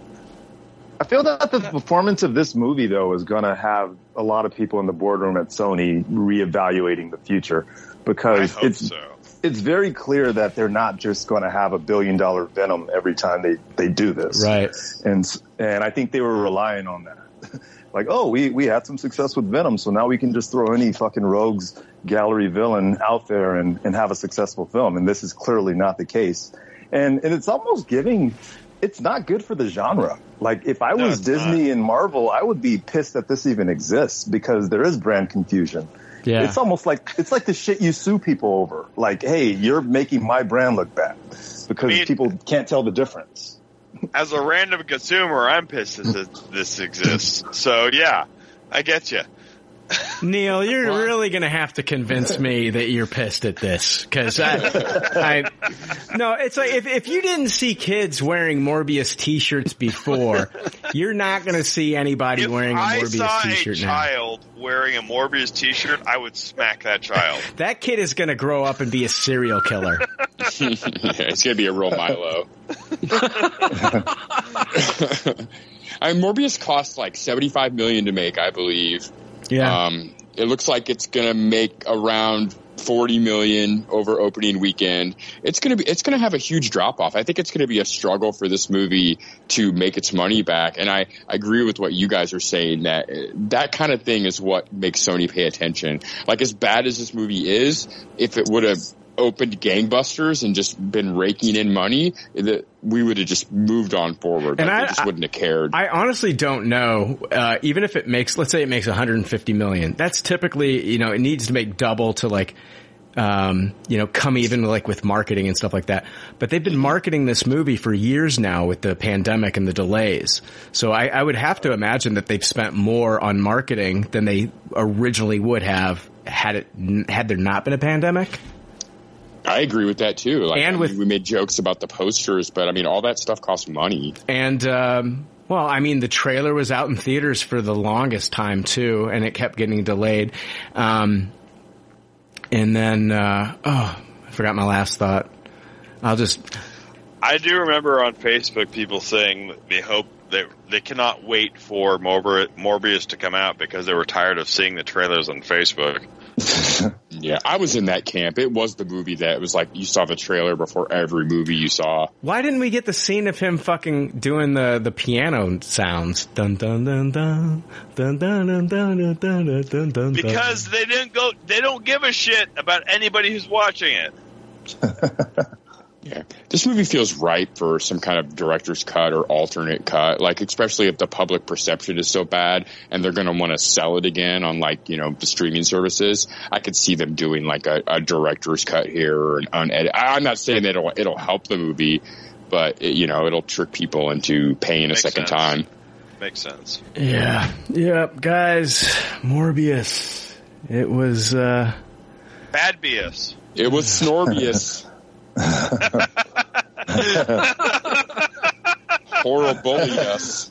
I feel that the performance of this movie, though, is going to have a lot of people in the boardroom at Sony reevaluating the future because it's it's very clear that they're not just going to have a billion dollar Venom every time they they do this, Right. And and I think they were relying on that. like, oh, we we had some success with Venom, so now we can just throw any fucking rogues gallery villain out there and and have a successful film. And this is clearly not the case. And and it's almost giving. It's not good for the genre. Like if I was Disney and Marvel, I would be pissed that this even exists because there is brand confusion. Yeah. It's almost like it's like the shit you sue people over. Like, hey, you're making my brand look bad because I mean- people can't tell the difference. As a random consumer, I'm pissed that this, this exists. So yeah, I get you. Neil, you're really going to have to convince me that you're pissed at this because I, I, no, it's like if, if you didn't see kids wearing Morbius t-shirts before, you're not going to see anybody wearing a Morbius saw a t-shirt now. If I saw a child wearing a Morbius T-shirt, I would smack that child. That kid is going to grow up and be a serial killer. yeah, it's gonna be a real Milo. I mean, Morbius cost like seventy-five million to make, I believe. Yeah. Um, it looks like it's gonna make around forty million over opening weekend. It's gonna be, it's gonna have a huge drop off. I think it's gonna be a struggle for this movie to make its money back. And I, I agree with what you guys are saying that that kind of thing is what makes Sony pay attention. Like as bad as this movie is, if it would have opened gangbusters and just been raking in money, that we would have just moved on forward. And like, I- just wouldn't have cared. I honestly don't know. Uh, even if it makes, let's say it makes 150 million, that's typically, you know, it needs to make double to like, um, you know, come even like with marketing and stuff like that. But they've been marketing this movie for years now with the pandemic and the delays. So I, I would have to imagine that they've spent more on marketing than they originally would have had it had there not been a pandemic. I agree with that too. Like, And I mean, we made jokes about the posters, but I mean, all that stuff costs money. And um, well, I mean, the trailer was out in theaters for the longest time too, and it kept getting delayed. Um, and then, uh, oh, I forgot my last thought. I'll just I do remember on Facebook people saying they hope that they cannot wait for Morbius to come out because they were tired of seeing the trailers on Facebook. Yeah, I was in that camp. It was the movie that was like you saw the trailer before every movie you saw. Why didn't we get the scene of him fucking doing the, the piano sounds? Dun dun dun dun dun dun dun dun dun dun dun dun dun. Because they didn't go, they don't give a shit about anybody who's watching it. Yeah, this movie feels ripe for some kind of director's cut or alternate cut. Like, especially if the public perception is so bad and they're going to want to sell it again on like you know the streaming services. I could see them doing like a, a director's cut here or an unedited. I'm not saying that it'll it'll help the movie, but it, you know it'll trick people into paying a second sense. time. Makes sense. Yeah. Yep, guys. Morbius. It was uh Bad BS. It was Snorbius. Horrible, yes.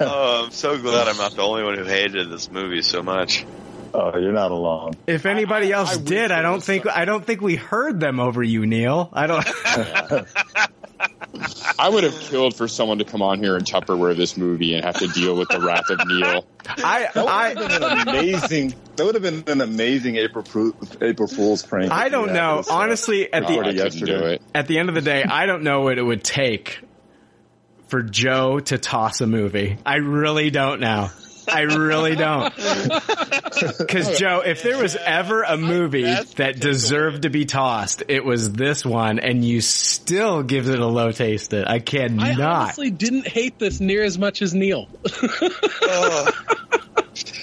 oh, I'm so glad I'm not the only one who hated this movie so much. Oh, you're not alone. if anybody else did, I don't think I don't think we heard them over you, Neil. I don't I would have killed for someone to come on here and Tupperware this movie and have to deal with the wrath of Neil. I That would have been an amazing. That would have been an amazing April Foo- April Fool's prank. I don't know. this, uh, Honestly, at the do it. at the end of the day, I don't know what it would take for Joe to toss a movie. I really don't know. I really don't. Because Joe, if there was ever a movie that deserved to be tossed, it was this one, and you still give it a low taste. It. I cannot. I cannot. honestly didn't hate this near as much as Neil.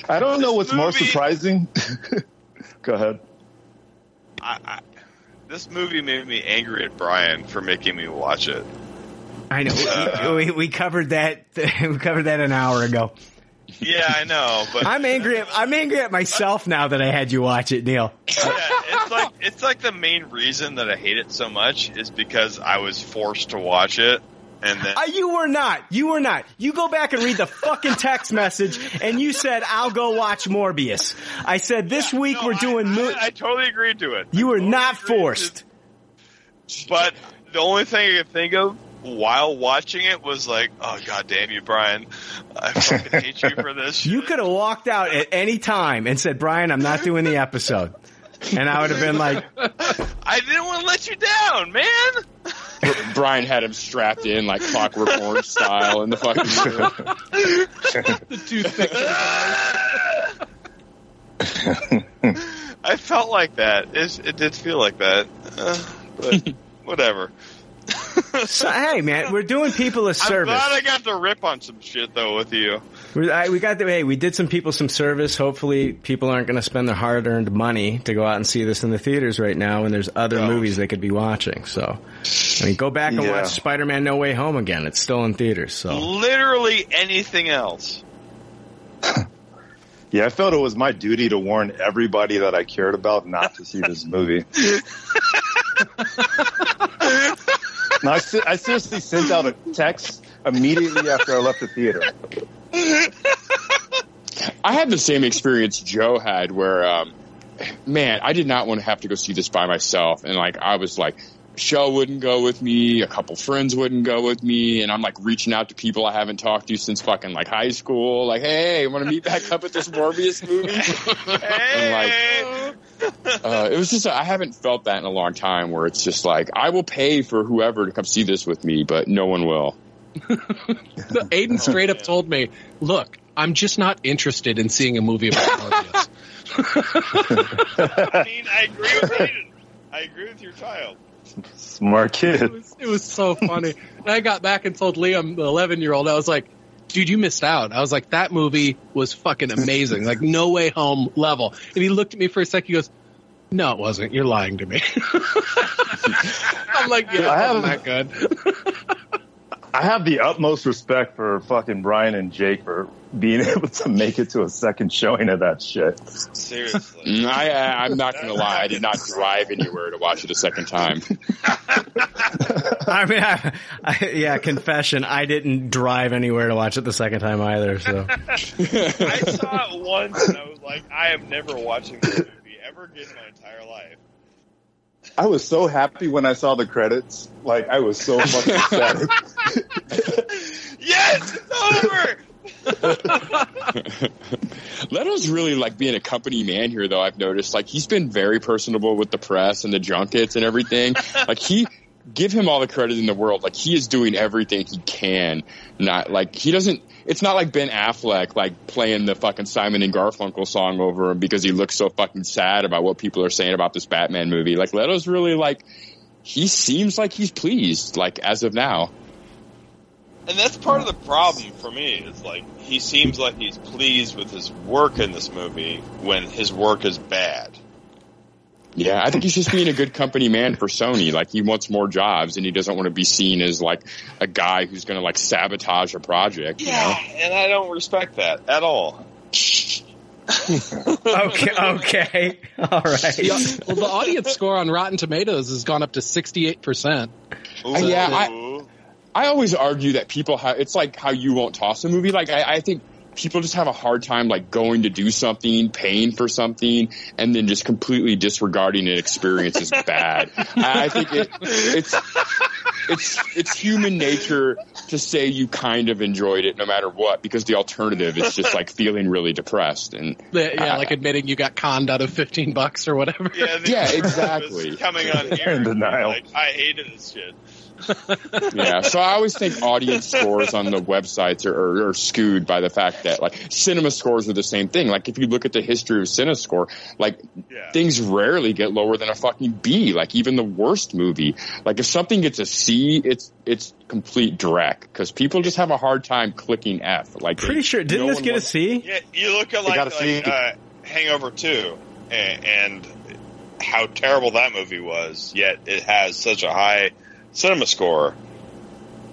I don't know what's more surprising. Go ahead. I, I, this movie made me angry at Brian for making me watch it. I know. We, uh, we, we covered that. We covered that an hour ago. Yeah, I know, but I'm angry. At, I'm angry at myself now that I had you watch it, Neil. yeah, it's like it's like the main reason that I hate it so much is because I was forced to watch it, and then Uh, you were not. You were not. You go back and read the fucking text message, and you said, "I'll go watch Morbius." I said, "This week No, we're doing." I, mo- I, I totally agreed to it. you were Totally not agreed to- forced. But the only thing I could think of while watching it was like, "Oh god damn you, Brian! I fucking hate you for this." You could have walked out at any time and said, "Brian, I'm not doing the episode," and I would have been like, I didn't want to let you down, man. Brian had him strapped in like Clockwork Orange style in the fucking room. the toothpick. I felt like that. It's, it did feel like that, uh, but whatever. So, "Hey, man, we're doing people a I'm service." glad I got to rip on some shit though with you. We, I, we got the hey, we did some people some service. Hopefully, people aren't going to spend their hard earned money to go out and see this in the theaters right now. And there's other movies they could be watching. So, I mean, go back and Yeah. watch Spider Man No Way Home again. It's still in theaters. So, Literally anything else. Yeah, I felt it was my duty to warn everybody that I cared about not to see this movie. no, I, se- I seriously sent out a text immediately after I left the theater. I had the same experience Joe had where, um, man, I did not want to have to go see this by myself. And like, I was like, Shell wouldn't go with me. A couple friends wouldn't go with me. And I'm like reaching out to people I haven't talked to since fucking like high school. Like, hey, want to meet back up at this Morbius movie? and like, uh, it was just, I haven't felt that in a long time where it's just like, I will pay for whoever to come see this with me, but no one will. Aiden straight up told me, "Look, I'm just not interested in seeing a movie about Morbius." I mean, I agree with Aiden. I agree with your child. Smart kid. It was, it was so funny. And I got back and told Liam, the 11 year old, I was like, dude, you missed out. I was like, that movie was fucking amazing. like, no way home level. And he looked at me for a sec. He goes, no, it wasn't. You're lying to me. I'm like, yeah, I wasn't that good. I have the utmost respect for fucking Brian and Jake for being able to make it to a second showing of that shit. Seriously. Mm, I, I, I'm not going to lie. I did not drive anywhere to watch it a second time. I mean, I, I, yeah, confession. I didn't drive anywhere to watch it the second time either. So, I saw it once and I was like, I am never watching this movie ever again in my entire life. I was so happy when I saw the credits. Like I was so fucking excited. Yes, it's over. Leto's really like being a company man here, though. I've noticed, like he's been very personable with the press and the junkets and everything. like he, give him all the credit in the world. Like he is doing everything he can. Not like he doesn't. It's not like Ben Affleck like playing the fucking Simon and Garfunkel song over him because he looks so fucking sad about what people are saying about this Batman movie. Like Leto's really like he seems like he's pleased. Like as of now. And that's part of the problem for me. Is like he seems like he's pleased with his work in this movie when his work is bad. Yeah, I think he's just being a good company man for Sony. Like he wants more jobs and he doesn't want to be seen as like a guy who's going to like sabotage a project. You know? And I don't respect that at all. okay, okay, all right. The, well, the audience score on Rotten Tomatoes has gone up to 68%. Uh, yeah, I, I always argue that people have, it's like how you won't toss a movie. Like I, I think people just have a hard time like going to do something, paying for something, and then just completely disregarding an experience as bad. I I think it, it's it's it's human nature to say you kind of enjoyed it no matter what, because the alternative is just like feeling really depressed and Yeah, yeah, I- like admitting you got conned out of 15 bucks or whatever. Yeah, Yeah, exactly. Coming on here, In denial. Like I hated this shit. yeah, so I always think audience scores on the websites are, are, are skewed by the fact that like cinema scores are the same thing. Like if you look at the history of CinemaScore, like things rarely get lower than a fucking B. Like even the worst movie, like if something gets a C, it's it's complete dreck because people just have a hard time clicking F. Like Pretty sure didn't no this get a wants- C? Yeah, you look at like, like uh, Hangover Two, and, and how terrible that movie was. Yet it has such a high cinema score.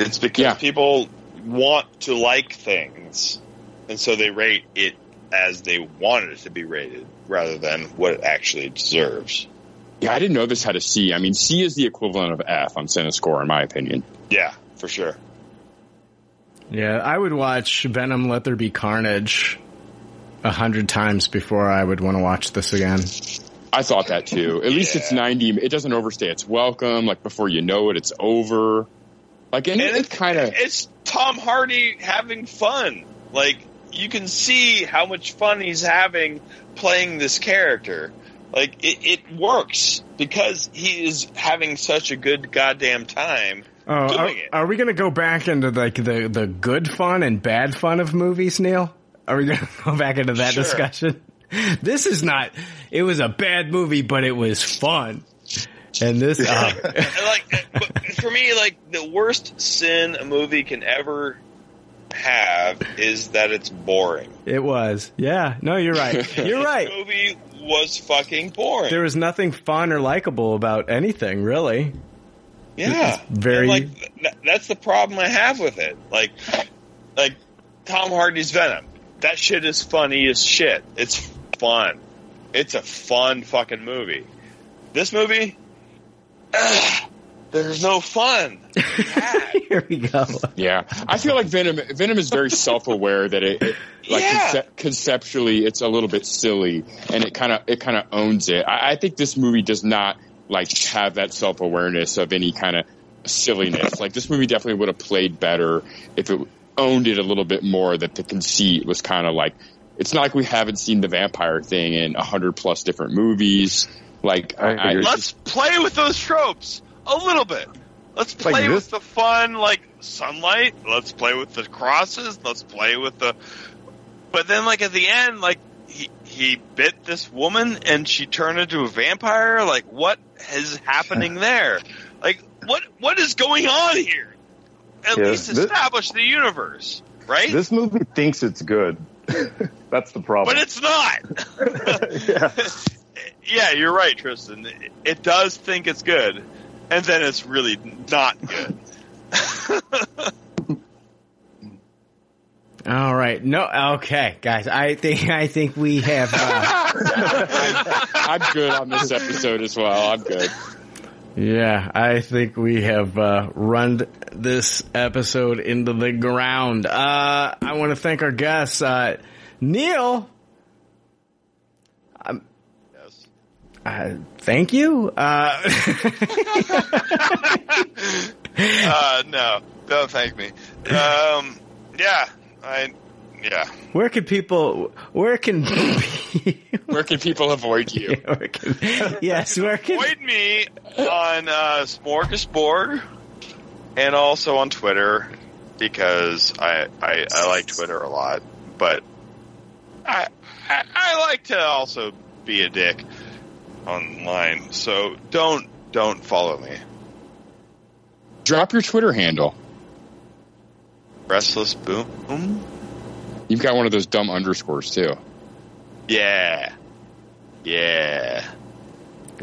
It's because people want to like things, and so they rate it as they wanted it to be rated, rather than what it actually deserves. Yeah, I didn't know this had a C. I mean, C is the equivalent of F on CinemaScore, in my opinion. Yeah, for sure. Yeah, I would watch Venom: Let There Be Carnage a hundred times before I would want to watch this again. I thought that too. At least it's 90. It doesn't overstay its welcome. Like before you know it, it's over. Like, and, And it, kind of, It's Tom Hardy having fun. Like you can see how much fun he's having playing this character. Like it, it works because he is having such a good goddamn time Oh, are, it. are we going to go back into like the the good fun and bad fun of movies, Neil? Are we going to go back into that Sure. discussion? This is not. It was a bad movie, but it was fun. And this, uh, like for me, like the worst sin a movie can ever have is that it's boring. It was. Yeah. No, you're right. You're This right. movie was fucking boring. There was nothing fun or likable about anything, really. Yeah, It's very. And, like th- that's the problem I have with it. Like, like Tom Hardy's Venom. That shit is funny as shit. It's fun. It's a fun fucking movie. This movie, ugh, there's no fun. Here we go. Yeah, I feel like Venom. Venom is very self-aware that it, it like Yeah. conce- conceptually, it's a little bit silly, and it kind of it kind of owns it. I, I think this movie does not like have that self-awareness of any kind of silliness. Like this movie definitely would have played better if it owned it a little bit more. That the conceit was kind of like it's not like we haven't seen the vampire thing in a hundred plus different movies. Like I, I, Let's play with those tropes a little bit. Let's play this- with the fun, like sunlight. Let's play with the crosses. Let's play with the. But then, like at the end, like he he bit this woman and she turned into a vampire. Like what is happening there? Like what what is going on here? At Yeah, least this- establish the universe, right? This movie thinks it's good. That's the problem. but it's not. yeah, yeah, you're right, Tristan. It- It does think it's good, and then it's really not good. All right. No. Okay, guys. I think I think we have. Uh, I'm good on this episode as well. I'm good. Yeah, I think we have uh, run this episode into the ground. Uh, I want to thank our guests, uh, Neil. Um, yes. uh, thank you. Uh, uh, no, don't thank me. Um, yeah, I, yeah. where can people? Where can? Where can people avoid you? where can, yes, where can? Avoid me on uh, Smorgasborg and also on Twitter because I, I I like Twitter a lot, but I, I I like to also be a dick online. So don't don't follow me. Drop your Twitter handle. Restless boom. You've got one of those dumb underscores too. Yeah, yeah.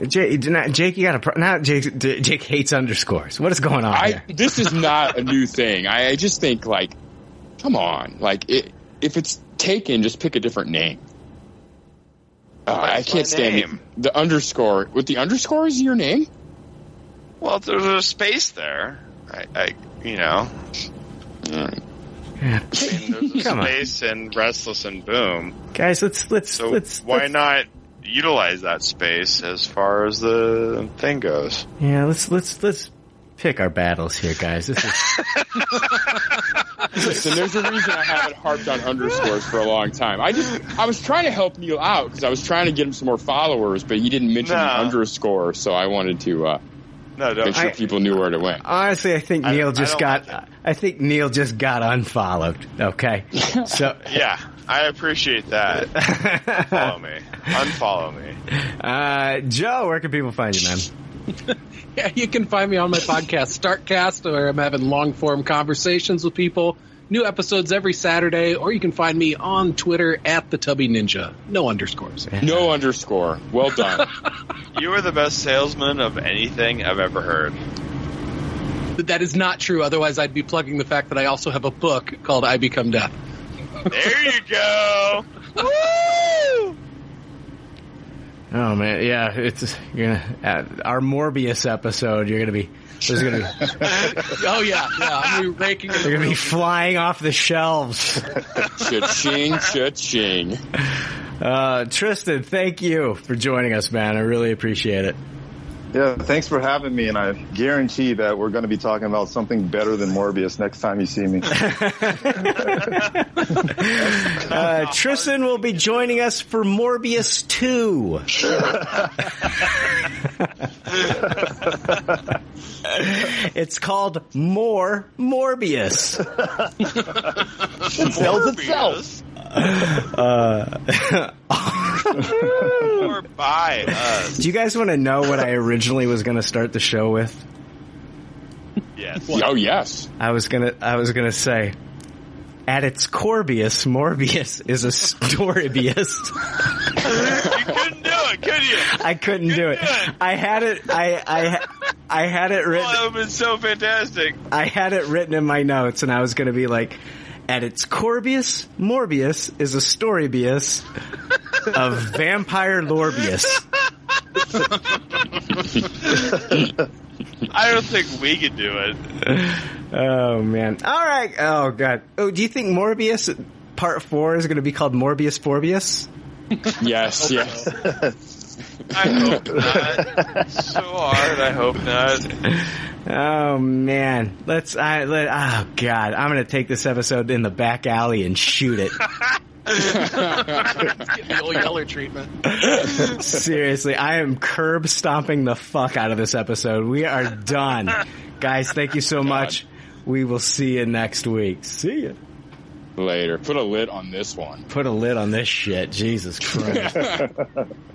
Jake, not, Jake, you got a pro- now. Jake, Jake hates underscores. What is going on I here? this is not a new thing. I, I just think like, come on, like it, if it's taken, just pick a different name. Uh, I can't stand name? the, the underscore. With the underscore is your name? Well, there's a space there. I, I you know. I mean, there's a on. space in Restless and Boom. Guys, let's let's So let's why let's- not utilize that space as far as the thing goes? Yeah, let's let's let's pick our battles here, guys. This is Listen, there's a reason I haven't harped on underscores for a long time. I just I was trying to help Neil out because I was trying to get him some more followers, but he didn't mention the underscore, so I wanted to uh, No, don't. make sure I- people knew where to went. honestly, I think I- Neil I just don't got. I think Neil just got unfollowed. Okay, so Yeah, I appreciate that. Follow me. Unfollow me. uh, Joe, where can people find you, man? Yeah, you can find me on my podcast, StarkCast, where I'm having long form conversations with people. New episodes every Saturday, or you can find me on Twitter at the Tubby Ninja. No underscores. No underscore. Well done. You are the best salesman of anything I've ever heard. But that is not true. Otherwise, I'd be plugging the fact that I also have a book called I Become Death. There you go. Woo! Oh man, yeah, it's you're gonna uh, our Morbius episode. You're gonna be there's gonna be oh yeah, yeah. I'm raking. they're gonna be flying off the shelves. Cha-ching, cha-ching. Uh, Tristan, thank you for joining us, man. I really appreciate it. Yeah, thanks for having me, and I guarantee that we're going to be talking about something better than Morbius next time you see me. Uh, Tristan will be joining us for Morbius 2. it's called More Morbius. it sells itself. Uh, Or by us. do you guys want to know what I originally was going to start the show with? Yes. Oh yes. I was gonna, I was gonna say, At its Corbius, Morbius is a storybius. you couldn't do it, could you? I couldn't do it. I had it. I I I had it Oh, written. that would have been so fantastic. I had it written in my notes, and I was going to be like, "At its Corbius, Morbius is a storybius of vampire Lorbius." I don't think we could do it. Oh man! All right. Oh god. Oh, do you think Morbius Part Four is going to be called Morbius Forbius? Yes, yes. I hope not. so hard. I hope not. Oh man, let's. I let. Oh god, I'm gonna take this episode in the back alley and shoot it. the old Yeller treatment. Seriously, I am curb stomping the fuck out of this episode. We are done, guys. Thank you so much. We will see you next week. See ya. Later. Put a lid on this one. Put a lid on this shit. Jesus Christ.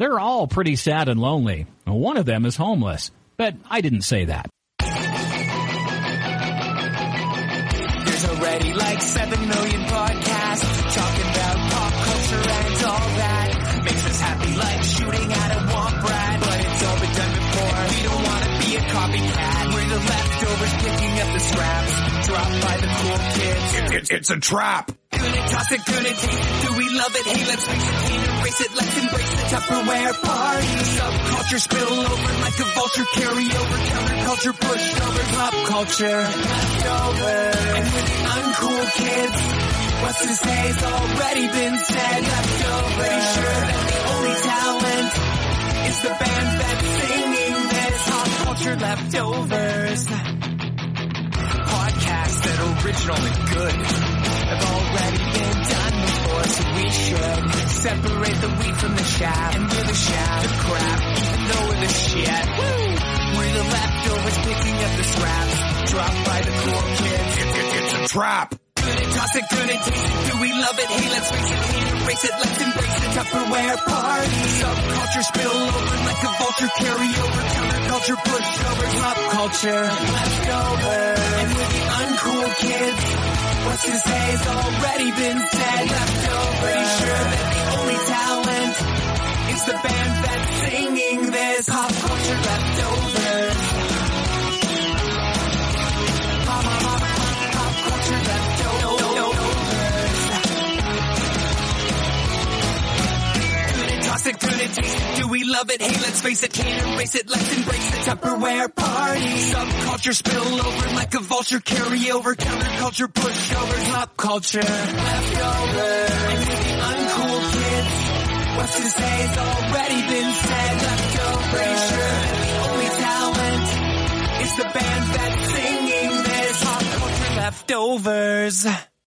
They're all pretty sad and lonely. One of them is homeless, but I didn't say that. There's already like 7 million podcasts talking about pop culture and all that. Makes us happy like shooting at a womp rat. But it's all been done before. We don't want to be a copycat. We're the leftovers picking up the scraps dropped by the cool kids. It's, it's a trap. Toss. Do we love it? Hey, let's face it, can't erase it. Let's embrace the Tupperware party. Subculture spill over like a vulture. Carry over counterculture, pushover, pop culture. Leftover. And with the uncool kids, what's to say's already been said. Leftover. Pretty sure that the only talent is the band that's singing this. Pop culture leftovers. Podcasts that original and good have already been done before, so we should separate the wheat from the chaff. And we're the chaff, the crap, even though we're the shit. Woo! We're the leftovers picking up the scraps dropped by the cool kids. it's a trap. Gonna toss it, gonna taste it. Do we love it? Hey, let's face it, can't erase it. Let's embrace the Tupperware party. Subculture spill over like a vulture. Carry over counterculture, pushover, pop culture. Leftover. And with the uncool kids, what's to say's already been said. Leftover. Pretty sure that the only talent is the band that's singing this. Pop culture leftovers. Pop, Taste do we love it? Hey, let's face it, can't erase it, let's embrace the Tupperware party. Subculture spill over like a vulture, carry over counterculture, pushover, pop culture, leftover. And with the uncool kids, what's to say's already been said, leftover. Pretty sure the only talent is the band that's singing this pop culture leftovers.